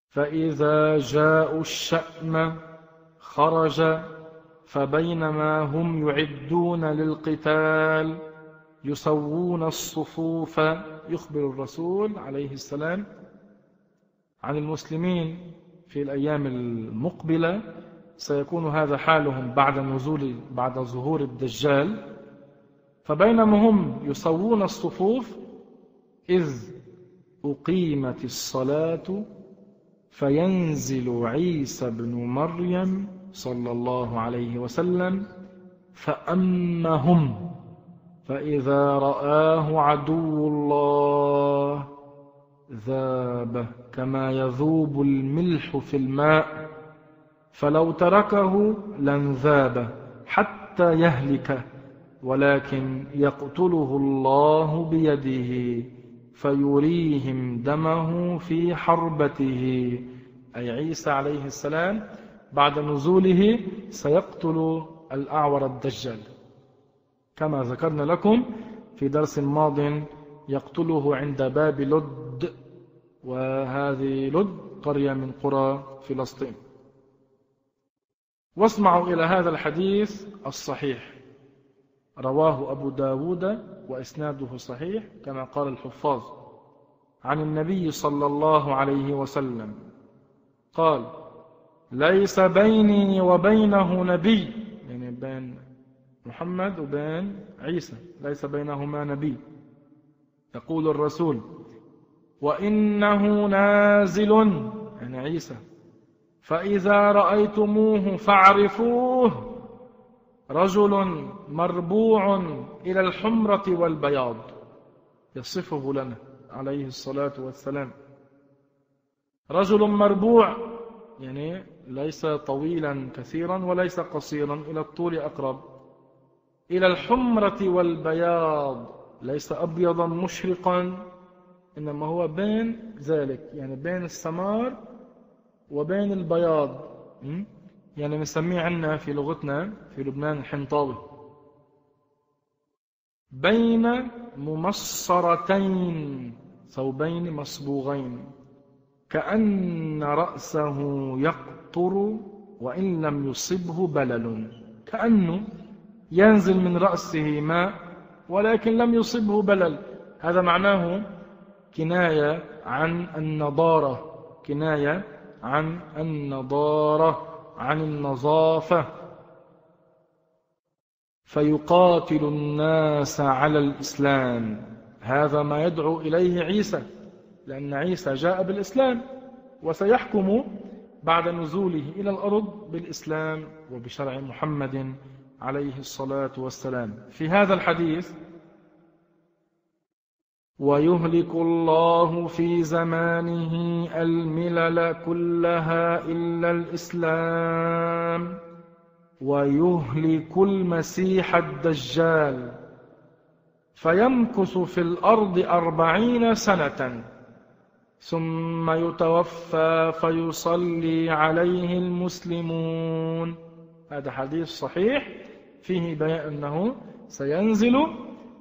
فإذا جاءوا الشأم خرج فبينما هم يعدون للقتال يسوون الصفوف يخبر الرسول عليه السلام عن المسلمين في الأيام المقبلة سيكون هذا حالهم بعد نزول بعد ظهور الدجال فبينما هم يسوون الصفوف إذ أقيمت الصلاة فينزل عيسى بن مريم صلى الله عليه وسلم فأمهم فإذا رآه عدو الله ذاب كما يذوب الملح في الماء فلو تركه لانذاب حتى يهلك ولكن يقتله الله بيده فيريهم دمه في حربته. أي عيسى عليه السلام بعد نزوله سيقتل الأعور الدجال. كما ذكرنا لكم في درس ماض يقتله عند باب لد وهذه لد قرية من قرى فلسطين. واسمعوا إلى هذا الحديث الصحيح. رواه أبو داود وإسناده صحيح كما قال الحفاظ. عن النبي صلى الله عليه وسلم. قال ليس بيني وبينه نبي. يعني بين محمد وبين عيسى. ليس بينهما نبي. يقول الرسول وإنه نازل. يعني عيسى. فإذا رأيتموه فاعرفوه. رجل مربوع إلى الحمرة والبياض. يصفه لنا عليه الصلاة والسلام. رجل مربوع يعني ليس طويلا كثيرا وليس قصيرا إلى الطول أقرب. إلى الحمرة والبياض ليس أبيضا مشرقا إنما هو بين ذلك يعني بين السمار وبين البياض. يعني نسميه عندنا في لغتنا في لبنان الحنطاوي. بين ممصرتين ثوبين مصبوغين كأن رأسه يقطر وإن لم يصبه بلل. كأنه ينزل من رأسه ماء ولكن لم يصبه بلل. هذا معناه كناية عن النضارة. كناية عن النضارة عن النظافة. فيقاتل الناس على الإسلام. هذا ما يدعو إليه عيسى لأن عيسى جاء بالإسلام. وسيحكم بعد نزوله إلى الأرض بالإسلام وبشرع محمد عليه الصلاة والسلام. في هذا الحديث ويهلك الله في زمانه الملل كلها إلا الإسلام ويهلك المسيح الدجال فيمكث في الأرض أربعين سنة. ثم يتوفى فيصلي عليه المسلمون. هذا حديث صحيح. فيه بيان أنه سينزل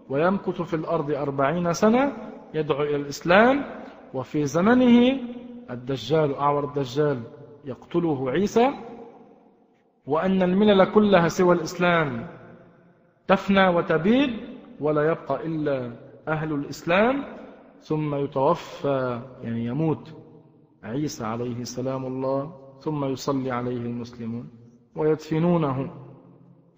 ويمكث في الأرض أربعين سنة يدعو إلى الإسلام. وفي زمنه الدجال أعور الدجال يقتله عيسى. وأن الملل كلها سوى الإسلام تفنى وتبيد ولا يبقى إلا أهل الإسلام. ثم يتوفى يعني يموت عيسى عليه سلام الله ثم يصلي عليه المسلمون ويدفنونه.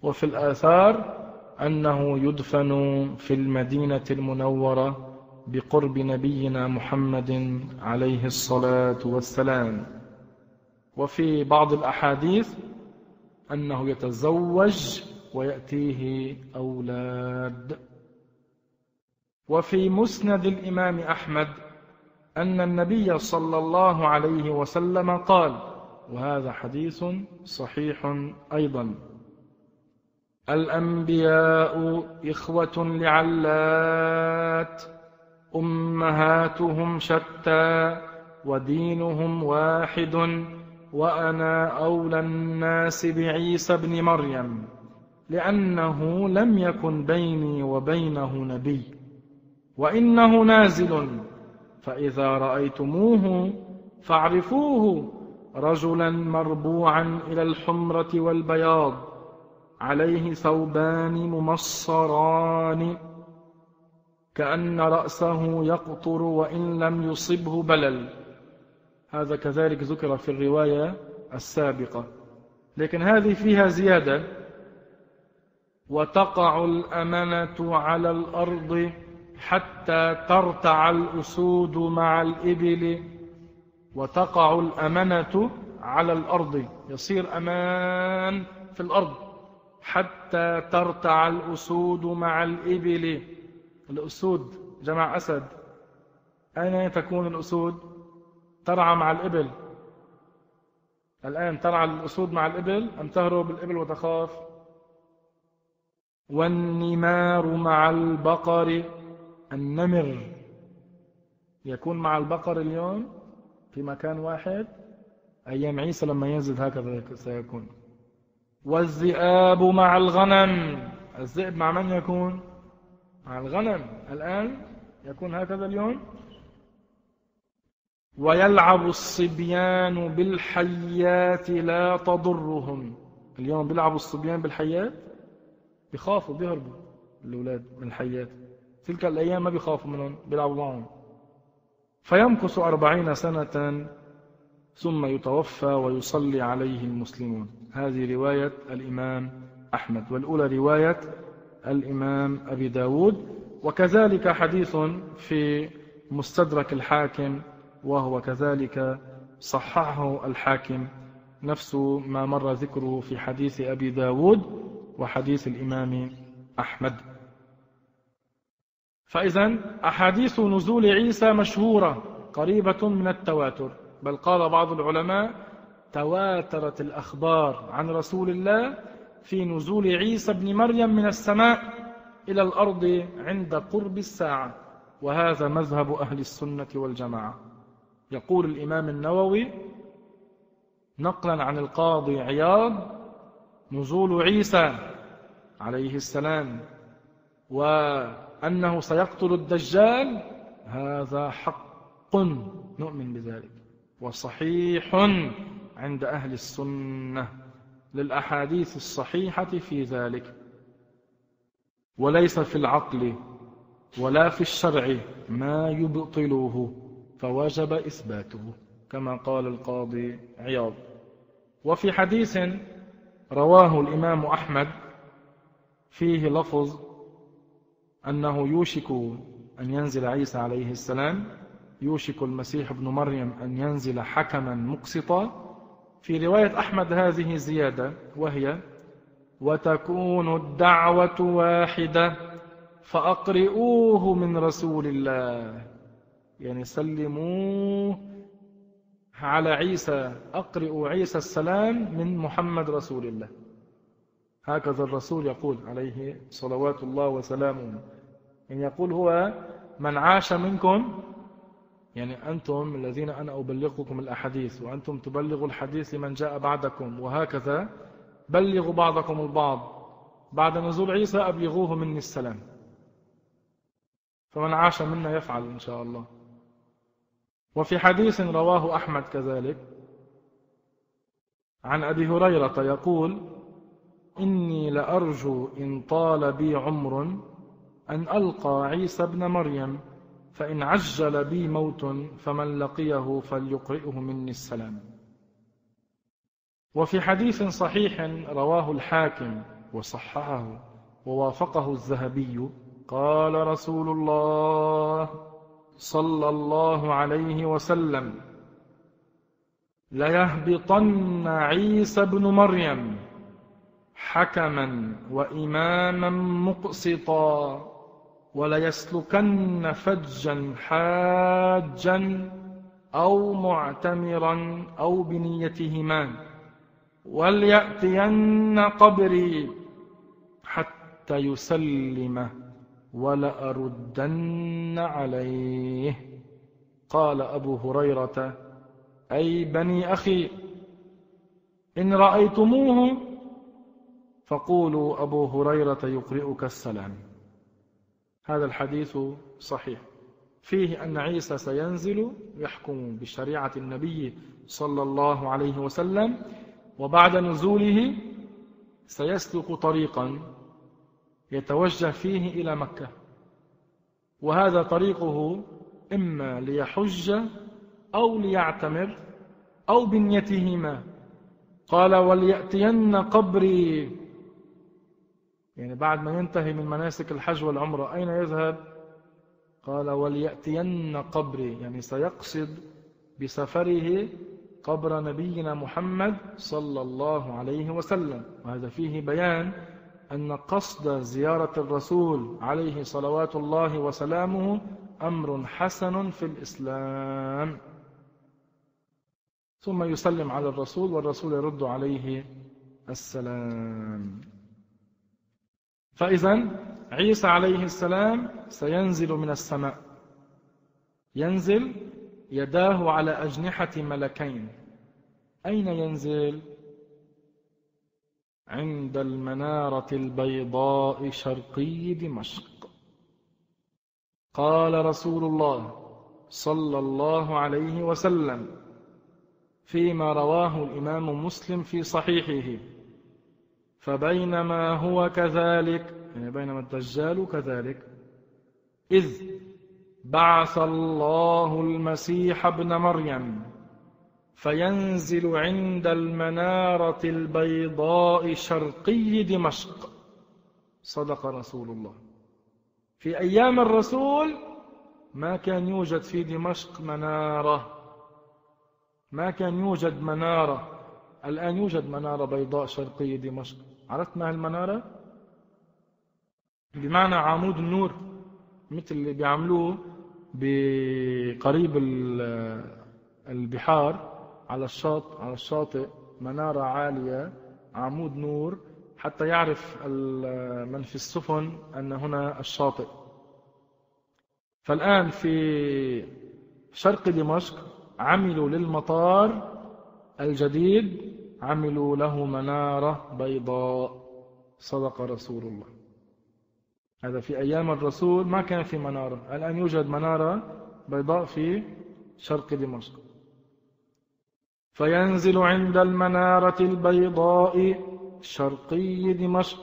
وفي الآثار أنه يدفن في المدينة المنورة بقرب نبينا محمد عليه الصلاة والسلام. وفي بعض الأحاديث أنه يتزوج ويأتيه أولاد. وفي مسند الإمام أحمد أن النبي صلى الله عليه وسلم قال وهذا حديث صحيح أيضا الأنبياء إخوة لعلات أمهاتهم شتى ودينهم واحد وأنا أولى الناس بعيسى بن مريم لأنه لم يكن بيني وبينه نبي. وإنه نازل. فإذا رأيتموه فاعرفوه رجلا مربوعا إلى الحمرة والبياض عليه ثوبان ممصران كأن رأسه يقطر وإن لم يصبه بلل. هذا كذلك ذكر في الرواية السابقة. لكن هذه فيها زيادة. وتقع الأمنة على الأرض حتى ترتع الأسود مع الإبل وتقع الأمنة على الأرض. يصير أمان في الأرض. حتى ترتع الأسود مع الإبل. الأسود جمع أسد. أين تكون الأسود؟ ترعى مع الإبل. الآن ترعى الأسود مع الإبل؟ أم تهرب الإبل وتخاف؟ والنمار مع البقر. النمر يكون مع البقر اليوم في مكان واحد أيام عيسى لما ينزل هكذا سيكون. والذئاب مع الغنم الذئب مع من يكون؟ مع الغنم. الآن يكون هكذا اليوم. ويلعب الصبيان بالحيات لا تضرهم. اليوم بيلعبوا الصبيان بالحيات؟ بيخافوا بيهربوا الأولاد من الحيات. تلك الأيام ما بيخافوا منهم بيلعبوا معهم فيمكث أربعين سنة ثم يتوفى ويصلي عليه المسلمون. هذه رواية الإمام أحمد والأولى رواية الإمام أبي داود. وكذلك حديث في مستدرك الحاكم وهو كذلك صححه الحاكم. نفس ما مر ذكره في حديث أبي داود وحديث الإمام أحمد. فإذا أحاديث نزول عيسى مشهورة قريبة من التواتر بل قال بعض العلماء تواترت الأخبار عن رسول الله في نزول عيسى بن مريم من السماء إلى الأرض عند قرب الساعة وهذا مذهب أهل السنة والجماعة. يقول الإمام النووي نقلا عن القاضي عياض نزول عيسى عليه السلام وأنه سيقتل الدجال هذا حق نؤمن بذلك وصحيح عند أهل السنة للأحاديث الصحيحة في ذلك. وليس في العقل ولا في الشرع ما يبطلوه فوجب إثباته كما قال القاضي عياض. وفي حديث رواه الإمام أحمد فيه لفظ أنه يوشك أن ينزل عيسى عليه السلام يوشك المسيح ابن مريم أن ينزل حكما مقسطا. في رواية أحمد هذه زيادة وهي وتكون الدعوة واحدة فأقرئوه من رسول الله. يعني سلموه على عيسى أقرئوا عيسى السلام من محمد رسول الله. هكذا الرسول يقول عليه صلوات الله وسلامه. يعني يقول هو من عاش منكم يعني أنتم الذين أنا أبلغكم الأحاديث وأنتم تبلغوا الحديث لمن جاء بعدكم وهكذا بلغوا بعضكم البعض. بعد نزول عيسى أبلغوه مني السلام. فمن عاش منا يفعل إن شاء الله. وفي حديث رواه أحمد كذلك عن أبي هريرة يقول إني لأرجو إن طال بي عمر أن ألقى عيسى ابن مريم فإن عجل بي موت فمن لقيه فليقرئه مني السلام. وفي حديث صحيح رواه الحاكم وصححه ووافقه الذهبي قال رسول الله صلى الله عليه وسلم ليهبطن عيسى ابن مريم حكما وإماما مقسطا وليسلكن فجا حاجا أو معتمرا أو بنيتهما وليأتين قبري حتى يسلم ولأردن عليه. قال أبو هريرة أي بني أخي إن رأيتموه فقولوا أبو هريرة يقرئك السلام. هذا الحديث صحيح. فيه أن عيسى سينزل يحكم بشريعة النبي صلى الله عليه وسلم وبعد نزوله سيسلك طريقا يتوجه فيه إلى مكة. وهذا طريقه إما ليحج أو ليعتمر أو بنيتهما. قال وليأتين قبري يعني بعد ما ينتهي من مناسك الحج والعمرة أين يذهب؟ قال وليأتين قبري. يعني سيقصد بسفره قبر نبينا محمد صلى الله عليه وسلم. وهذا فيه بيان أن قصد زيارة الرسول عليه صلوات الله وسلامه أمر حسن في الإسلام. ثم يسلم على الرسول والرسول يرد عليه السلام. فإذا عيسى عليه السلام سينزل من السماء. ينزل يداه على أجنحة ملكين. أين ينزل؟ عند المنارة البيضاء شرقي دمشق. قال رسول الله صلى الله عليه وسلم فيما رواه الإمام مسلم في صحيحه. فبينما هو كذلك يعني بينما الدجال كذلك. إذ بعث الله المسيح ابن مريم فينزل عند المنارة البيضاء شرقي دمشق. صدق رسول الله. في أيام الرسول ما كان يوجد في دمشق منارة. ما كان يوجد منارة. الآن يوجد منارة بيضاء شرقية دمشق. عرفت ما المنارة؟ بمعنى عمود النور مثل اللي بيعملوه بقريب البحار على الشاطئ على الشاطئ. منارة عالية عمود نور حتى يعرف من في السفن أن هنا الشاطئ. فالآن في شرق دمشق عملوا للمطار الجديد عملوا له منارة بيضاء. صدق رسول الله. هذا في أيام الرسول ما كان في منارة. الآن يوجد منارة بيضاء في شرق دمشق. فينزل عند المنارة البيضاء شرقي دمشق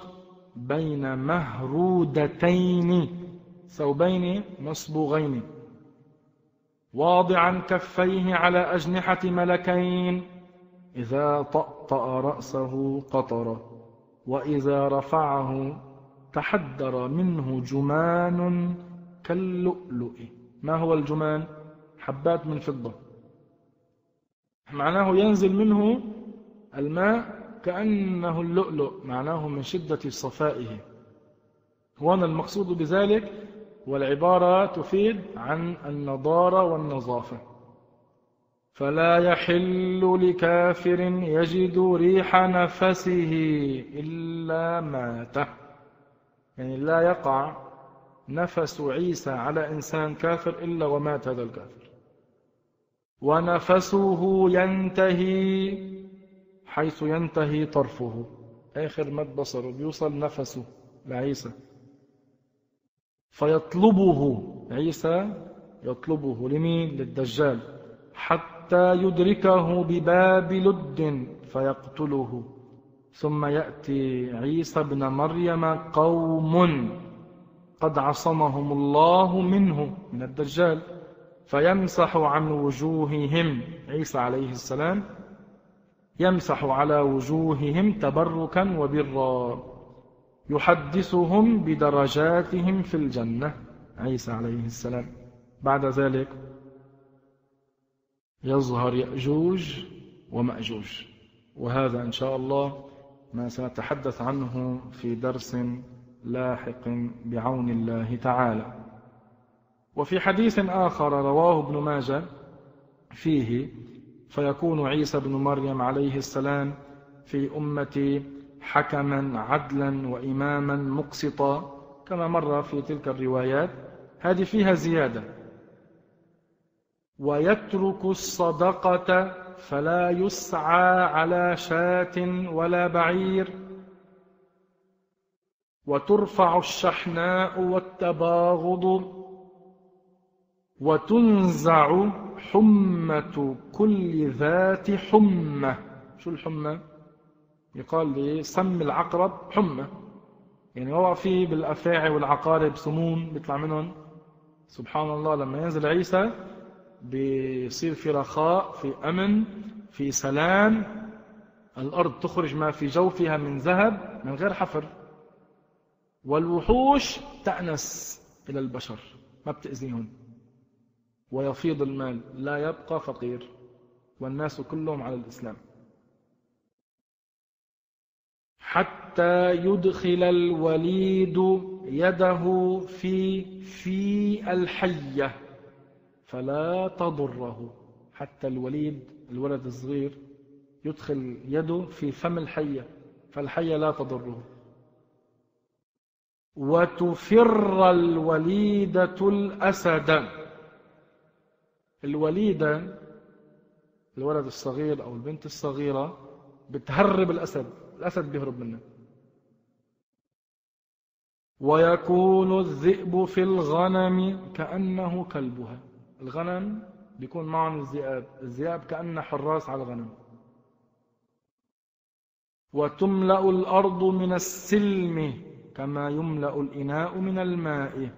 بين مهرودتين ثوبين مصبوغين واضعا كفيه على أجنحة ملكين. إذا طأطأ رأسه قطر وإذا رفعه تحدر منه جمان كاللؤلؤ. ما هو الجمان؟ حبات من فضة. معناه ينزل منه الماء كأنه اللؤلؤ معناه من شدة صفائه. هنا المقصود بذلك والعبارة تفيد عن النضارة والنظافة. فلا يحل لكافر يجد ريح نفسه إلا مات يعني لا يقع نفس عيسى على إنسان كافر إلا ومات هذا الكافر. ونفسه ينتهي حيث ينتهي طرفه. آخر مد بصره بيوصل نفسه لعيسى. فيطلبه عيسى يطلبه لمين؟ للدجال. حتى يدركه بباب لد فيقتله. ثم يأتي عيسى ابن مريم قوم قد عصمهم الله منه من الدجال فيمسح عن وجوههم. عيسى عليه السلام يمسح على وجوههم تبركا وبرا. يحدثهم بدرجاتهم في الجنة. عيسى عليه السلام. بعد ذلك يظهر يأجوج ومأجوج. وهذا إن شاء الله ما سنتحدث عنه في درس لاحق بعون الله تعالى. وفي حديث آخر رواه ابن ماجه فيه فيكون عيسى بن مريم عليه السلام في أمتي حكما عدلا وإماما مقسطا كما مر في تلك الروايات. هذه فيها زيادة. ويترك الصدقة فلا يسعى على شاة ولا بعير. وترفع الشحناء والتباغض وتنزع حمة كل ذات حمة. شو الحمة؟ يقال لي سم العقرب حمى يعني هو في بالأفاعي والعقارب سموم بيطلع منهم. سبحان الله لما ينزل عيسى بيصير في رخاء في أمن في سلام. الأرض تخرج ما في جوفها من ذهب من غير حفر. والوحوش تأنس إلى البشر ما بتأذيهم. ويفيض المال لا يبقى فقير. والناس كلهم على الإسلام. حتى يدخل الوليد يده في في الحية. فلا تضره. حتى الوليد الولد الصغير يدخل يده في فم الحية فالحية لا تضره. وتفر الوليدة الأسد. الوليدة الولد الصغير أو البنت الصغيرة بتهرب الأسد الأسد بيهرب منه ويكون الذئب في الغنم كأنه كلبها. الغنم بيكون معهم الذئاب. الذئاب كأنه حراس على الغنم. وتملأ الأرض من السلم كما يملأ الإناء من الماء.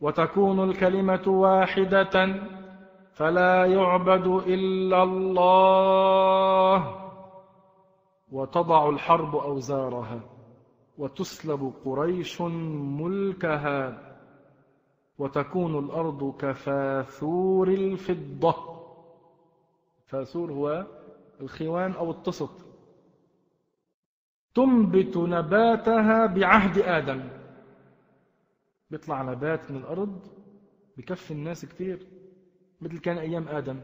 وتكون الكلمة واحدة فلا يعبد إلا الله. وتضع الحرب أوزارها. وتسلب قريش ملكها. وتكون الأرض كفاثور الفضة. فاثور هو الخوان أو الطسط تنبت نباتها بعهد آدم. بيطلع نبات من الأرض بكفي الناس كتير مثل كان أيام آدم.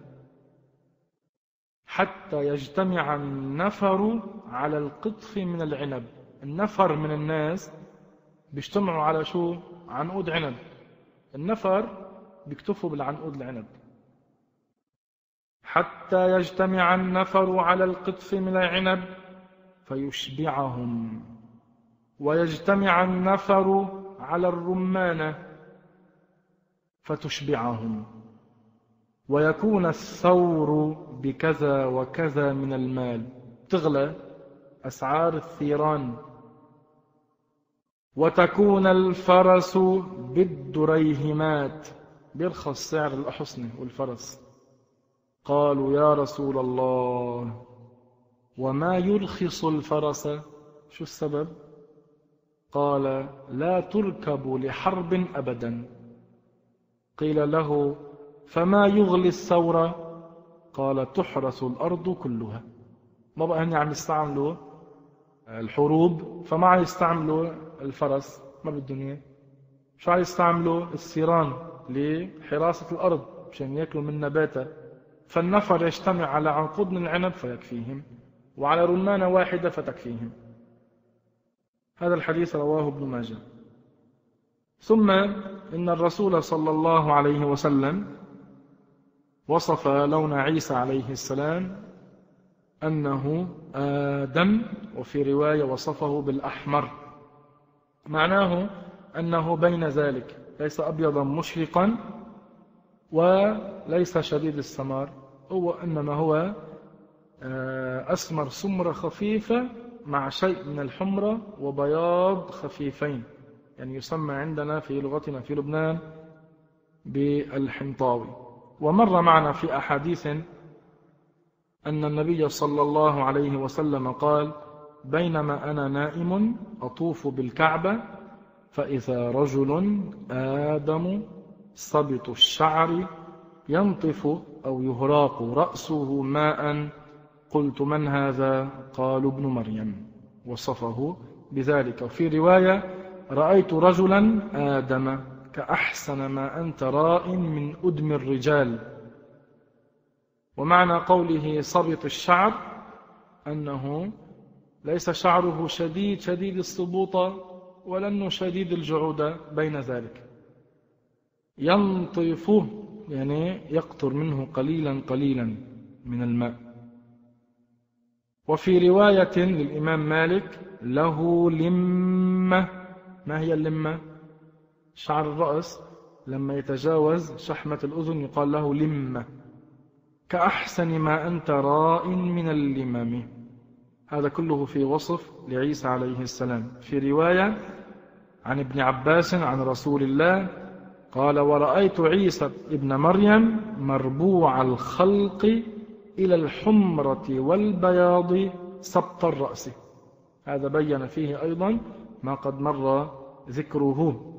حتى يجتمع النفر على القطف من العنب. النفر من الناس بيجتمعوا على شو؟ عنقود عنب. النفر بيكتفوا بالعنقود العنب. حتى يجتمع النفر على القطف من العنب فيشبعهم. ويجتمع النفر على الرمانة فتشبعهم. ويكون الثور بكذا وكذا من المال. تغلى أسعار الثيران. وتكون الفرس بالدريهمات بيرخص سعر الأحصنة والفرس. قالوا يا رسول الله وما يرخص الفرس؟ شو السبب؟ قال لا تركب لحرب أبدا. قيل له فما يغلي الثورة قال تحرس الأرض كلها. ما بقى هني عم يستعملوا الحروب فما عم يستعملوا الفرس ما بالدنيا. شو عم يستعملوا؟ السيران لحراسة الأرض مشان يأكلوا من نباتها. فالنفر يجتمع على عنقود من العنب فيكفيهم وعلى رمانة واحدة فتكفيهم. هذا الحديث رواه ابن ماجه. ثم إن الرسول صلى الله عليه وسلم وصف لون عيسى عليه السلام أنه آدم وفي رواية وصفه بالأحمر. معناه أنه بين ذلك ليس أبيضا مشرقا وليس شديد السمار هو إنما هو آه، أسمر سمرة خفيفة مع شيء من الحمرة وبياض خفيفين يعني يسمى عندنا في لغتنا في لبنان بالحنطاوي. ومر معنا في أحاديث أن النبي صلى الله عليه وسلم قال بينما أنا نائم أطوف بالكعبة فإذا رجل آدم صبط الشعر ينطف أو يهراق رأسه ماء. قلت من هذا؟ قالوا ابن مريم. وصفه بذلك. وفي رواية رأيت رجلا آدم كأحسن ما أنت راء من أدم الرجال. ومعنى قوله صبط الشعر أنه ليس شعره شديد شديد الصبوطة ولنه شديد الجعودة بين ذلك. ينطف يعني يقطر منه قليلا قليلا من الماء. وفي رواية للإمام مالك له لمة. ما هي اللمة؟ شعر الرأس. لما يتجاوز شحمة الأذن يقال له لمة. كأحسن ما أنت راء من اللمم. هذا كله في وصف لعيسى عليه السلام. في رواية عن ابن عباس عن رسول الله قال ورأيت عيسى ابن مريم مربوع الخلق إلى الحمرة والبياض سبط الرأس. هذا بين فيه أيضا ما قد مر ذكره.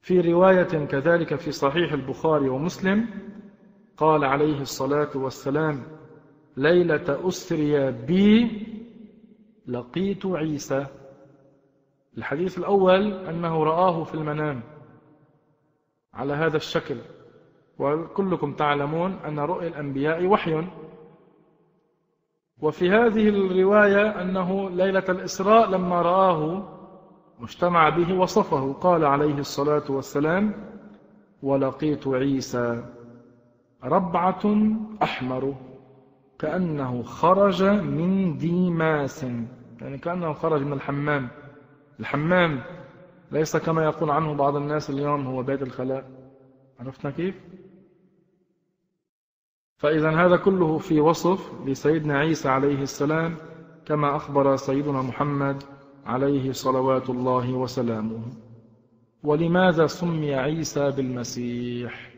في رواية كذلك في صحيح البخاري ومسلم قال عليه الصلاة والسلام ليلة أسري بي لقيت عيسى. الحديث الأول أنه رآه في المنام على هذا الشكل وكلكم تعلمون أن رؤيا الأنبياء وحي. وفي هذه الرواية أنه ليلة الإسراء لما رآه مجتمع به وصفه قال عليه الصلاة والسلام ولقيت عيسى ربعة أحمر كأنه خرج من ديماس. يعني كأنه خرج من الحمام. الحمام ليس كما يقول عنه بعض الناس اليوم هو بيت الخلاء. عرفتنا كيف؟ فإذا هذا كله في وصف لسيدنا عيسى عليه السلام كما أخبر سيدنا محمد عليه صلوات الله وسلامه. ولماذا سمي عيسى بالمسيح؟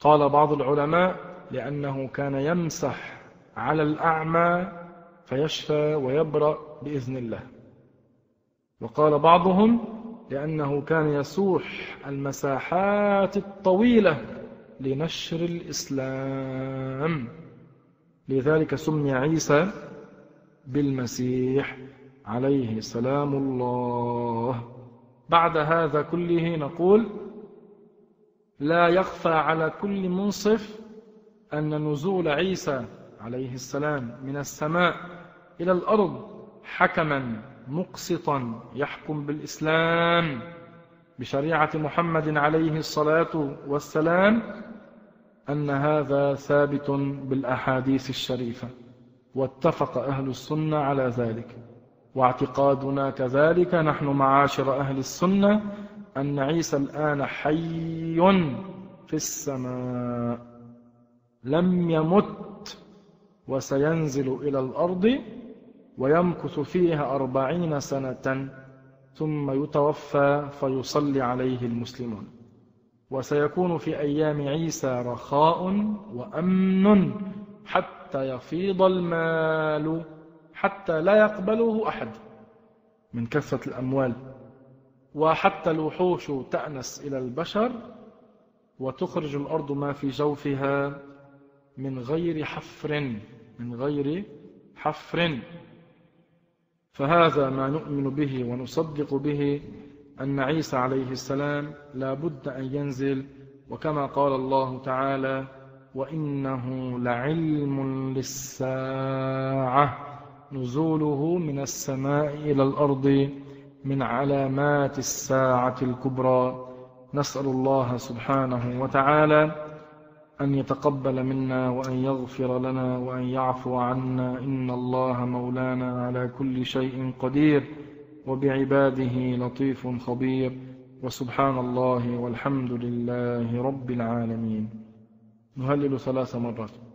قال بعض العلماء لأنه كان يمسح على الأعمى فيشفى ويبرأ بإذن الله. وقال بعضهم لأنه كان يسوح المساحات الطويلة لنشر الإسلام. لذلك سمي عيسى بالمسيح عليه سلام الله. بعد هذا كله نقول لا يخفى على كل منصف أن نزول عيسى عليه السلام من السماء إلى الأرض حكما مقسطا يحكم بالإسلام بشريعة محمد عليه الصلاة والسلام أن هذا ثابت بالأحاديث الشريفة واتفق أهل السنة على ذلك. واعتقادنا كذلك نحن معاشر أهل السنة أن عيسى الآن حي في السماء. لم يمت وسينزل إلى الأرض ويمكث فيها أربعين سنة ثم يتوفى فيصلي عليه المسلمون. وسيكون في أيام عيسى رخاء وأمن حتى يفيض المال حتى لا يقبله أحد من كثرة الأموال. وحتى الوحوش تأنس إلى البشر وتخرج الأرض ما في جوفها. من غير حفر من غير حفر. فهذا ما نؤمن به ونصدق به أن عيسى عليه السلام لا بد أن ينزل وكما قال الله تعالى وإنه لعلم للساعة. نزوله من السماء إلى الأرض من علامات الساعة الكبرى. نسأل الله سبحانه وتعالى أن يتقبل منا وأن يغفر لنا وأن يعفو عنا. إن الله مولانا على كل شيء قدير وبعباده لطيف خبير. وسبحان الله والحمد لله رب العالمين. نهلل ثلاث مرات.